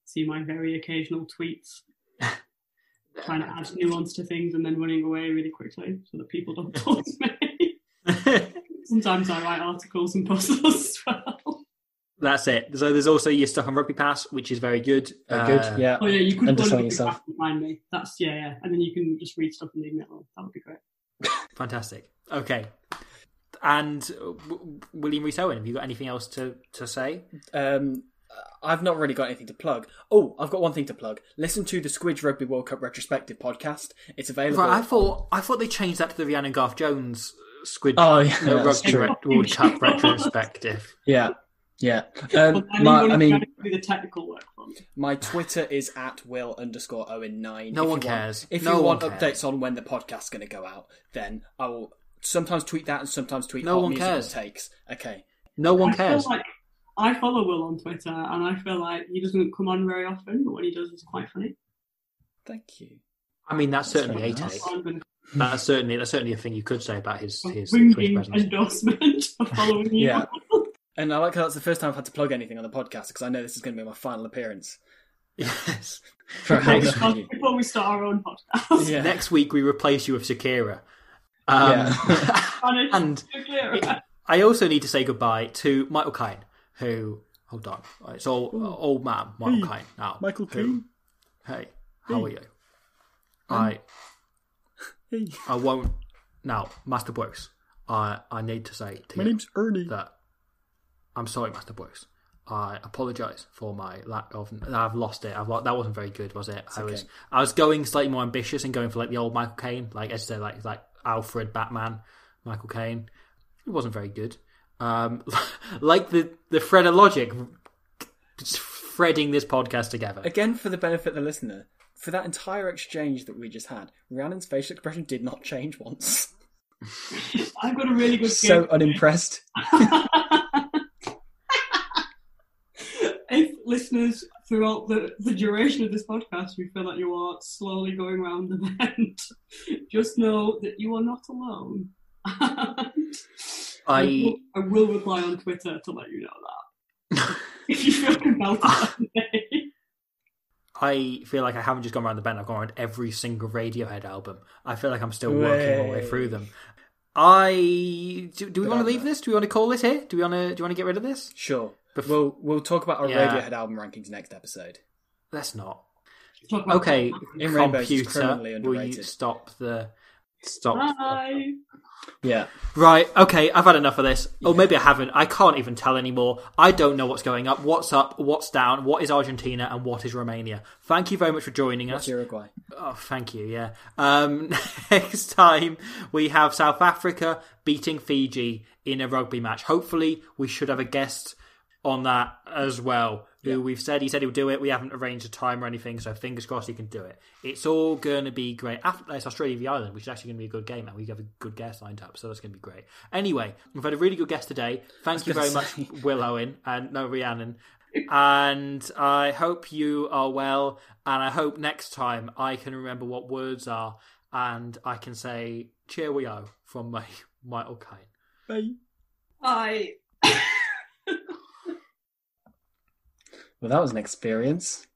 see my very occasional tweets, trying to add nuance to things and then running away really quickly so that people don't talk to me. Sometimes I write articles and post those as well. That's it. So there's also your stuff on Rugby Pass, which is very good. Very Uh, good. Yeah. Oh yeah, you could Underselling go yourself. and find me. That's yeah, yeah, and then you can just read stuff and leave me alone. That would be great. Fantastic. Okay. And uh, w- William Reese Owen, have you got anything else to, to say? Um, I've not really got anything to plug. Oh, I've got one thing to plug. Listen to the Squidge Rugby World Cup retrospective podcast. It's available. Right, I thought I thought they changed that to the Rhiannon Garth Jones Squid Oh, yeah, no, Rugby. Re- World Cup retrospective. Yeah, yeah. Well, Um, I my, mean, I mean, do the technical work for me. my Twitter is at will underscore owen nine. No If one you want- cares. If No you want cares. updates on when the podcast's going to go out, then I will sometimes tweet that and sometimes tweet No hot one musical cares. takes. Okay. No one I feel cares. like I follow Will on Twitter, and I feel like he doesn't come on very often, but when he does, it's quite funny. Thank you. I mean, that's certainly a take. So I'm That's certainly that's certainly a thing you could say about his to his Twitch ringing presence. endorsement of following you. Yeah. And I like how that's the first time I've had to plug anything on the podcast because I know this is going to be my final appearance. Yes. For Before we start- Before we start our own podcast. Yeah. Next week we replace you with Shakira. Um, Yeah. And and clear. I also need to say goodbye to Michael Caine, who hold on, it's all old man Michael Caine now. Michael who- Caine. Hey, how are you? I hey. I won't now, Master Brooks. I I need to say to My you name's Ernie. that I'm sorry, Master Brooks. I apologise for my lack of. I've lost it. I've lo- that wasn't very good, was it? I was. I was going slightly more ambitious and going for like the old Michael Caine, like as I say, like like Alfred Batman, Michael Caine. It wasn't very good. Um, like the the thread of logic, just threading this podcast together. Again, for the benefit of the listener, for that entire exchange that we just had, Rhiannon's facial expression did not change once. I've got a really good So game. unimpressed. if listeners throughout the, the duration of this podcast you feel that you are slowly going round the bend, just know that you are not alone. I- will, I will reply on Twitter to let you know that. if you feel compelled to. Ah. I feel like I haven't just gone around the bend. I've gone around every single Radiohead album. I feel like I'm still working my way Way. through them. I do. Do we want to leave this? Do we want to call this here? Do we want to? Do you want to get rid of this? Sure. Bef- we'll we'll talk about our Yeah. Radiohead album rankings next episode. Let's not. Okay, In computer, will you stop the stop? Bye. Yeah. Right, okay, I've had enough of this. Or maybe I haven't. I can't even tell anymore. I don't know what's going up, what's up, what's down, what is Argentina, and what is Romania. Thank you very much for joining us. Uruguay. Oh, thank you. Yeah. Um, next time we have South Africa beating Fiji in a rugby match. Hopefully, we should have a guest on that as well. Who we've said he said he'll do it. We haven't arranged a time or anything, so fingers crossed he can do it. It's all going to be great. After it's Australia v Ireland, which is actually going to be a good game, and we have a good guest lined up, so that's going to be great. Anyway, we've had a really good guest today. Thank you very gonna much. Will Owen and no Rhiannon. And I hope you are well. And I hope next time I can remember what words are and I can say cheerio from me, Michael Caine. Bye. I Well, that was an experience.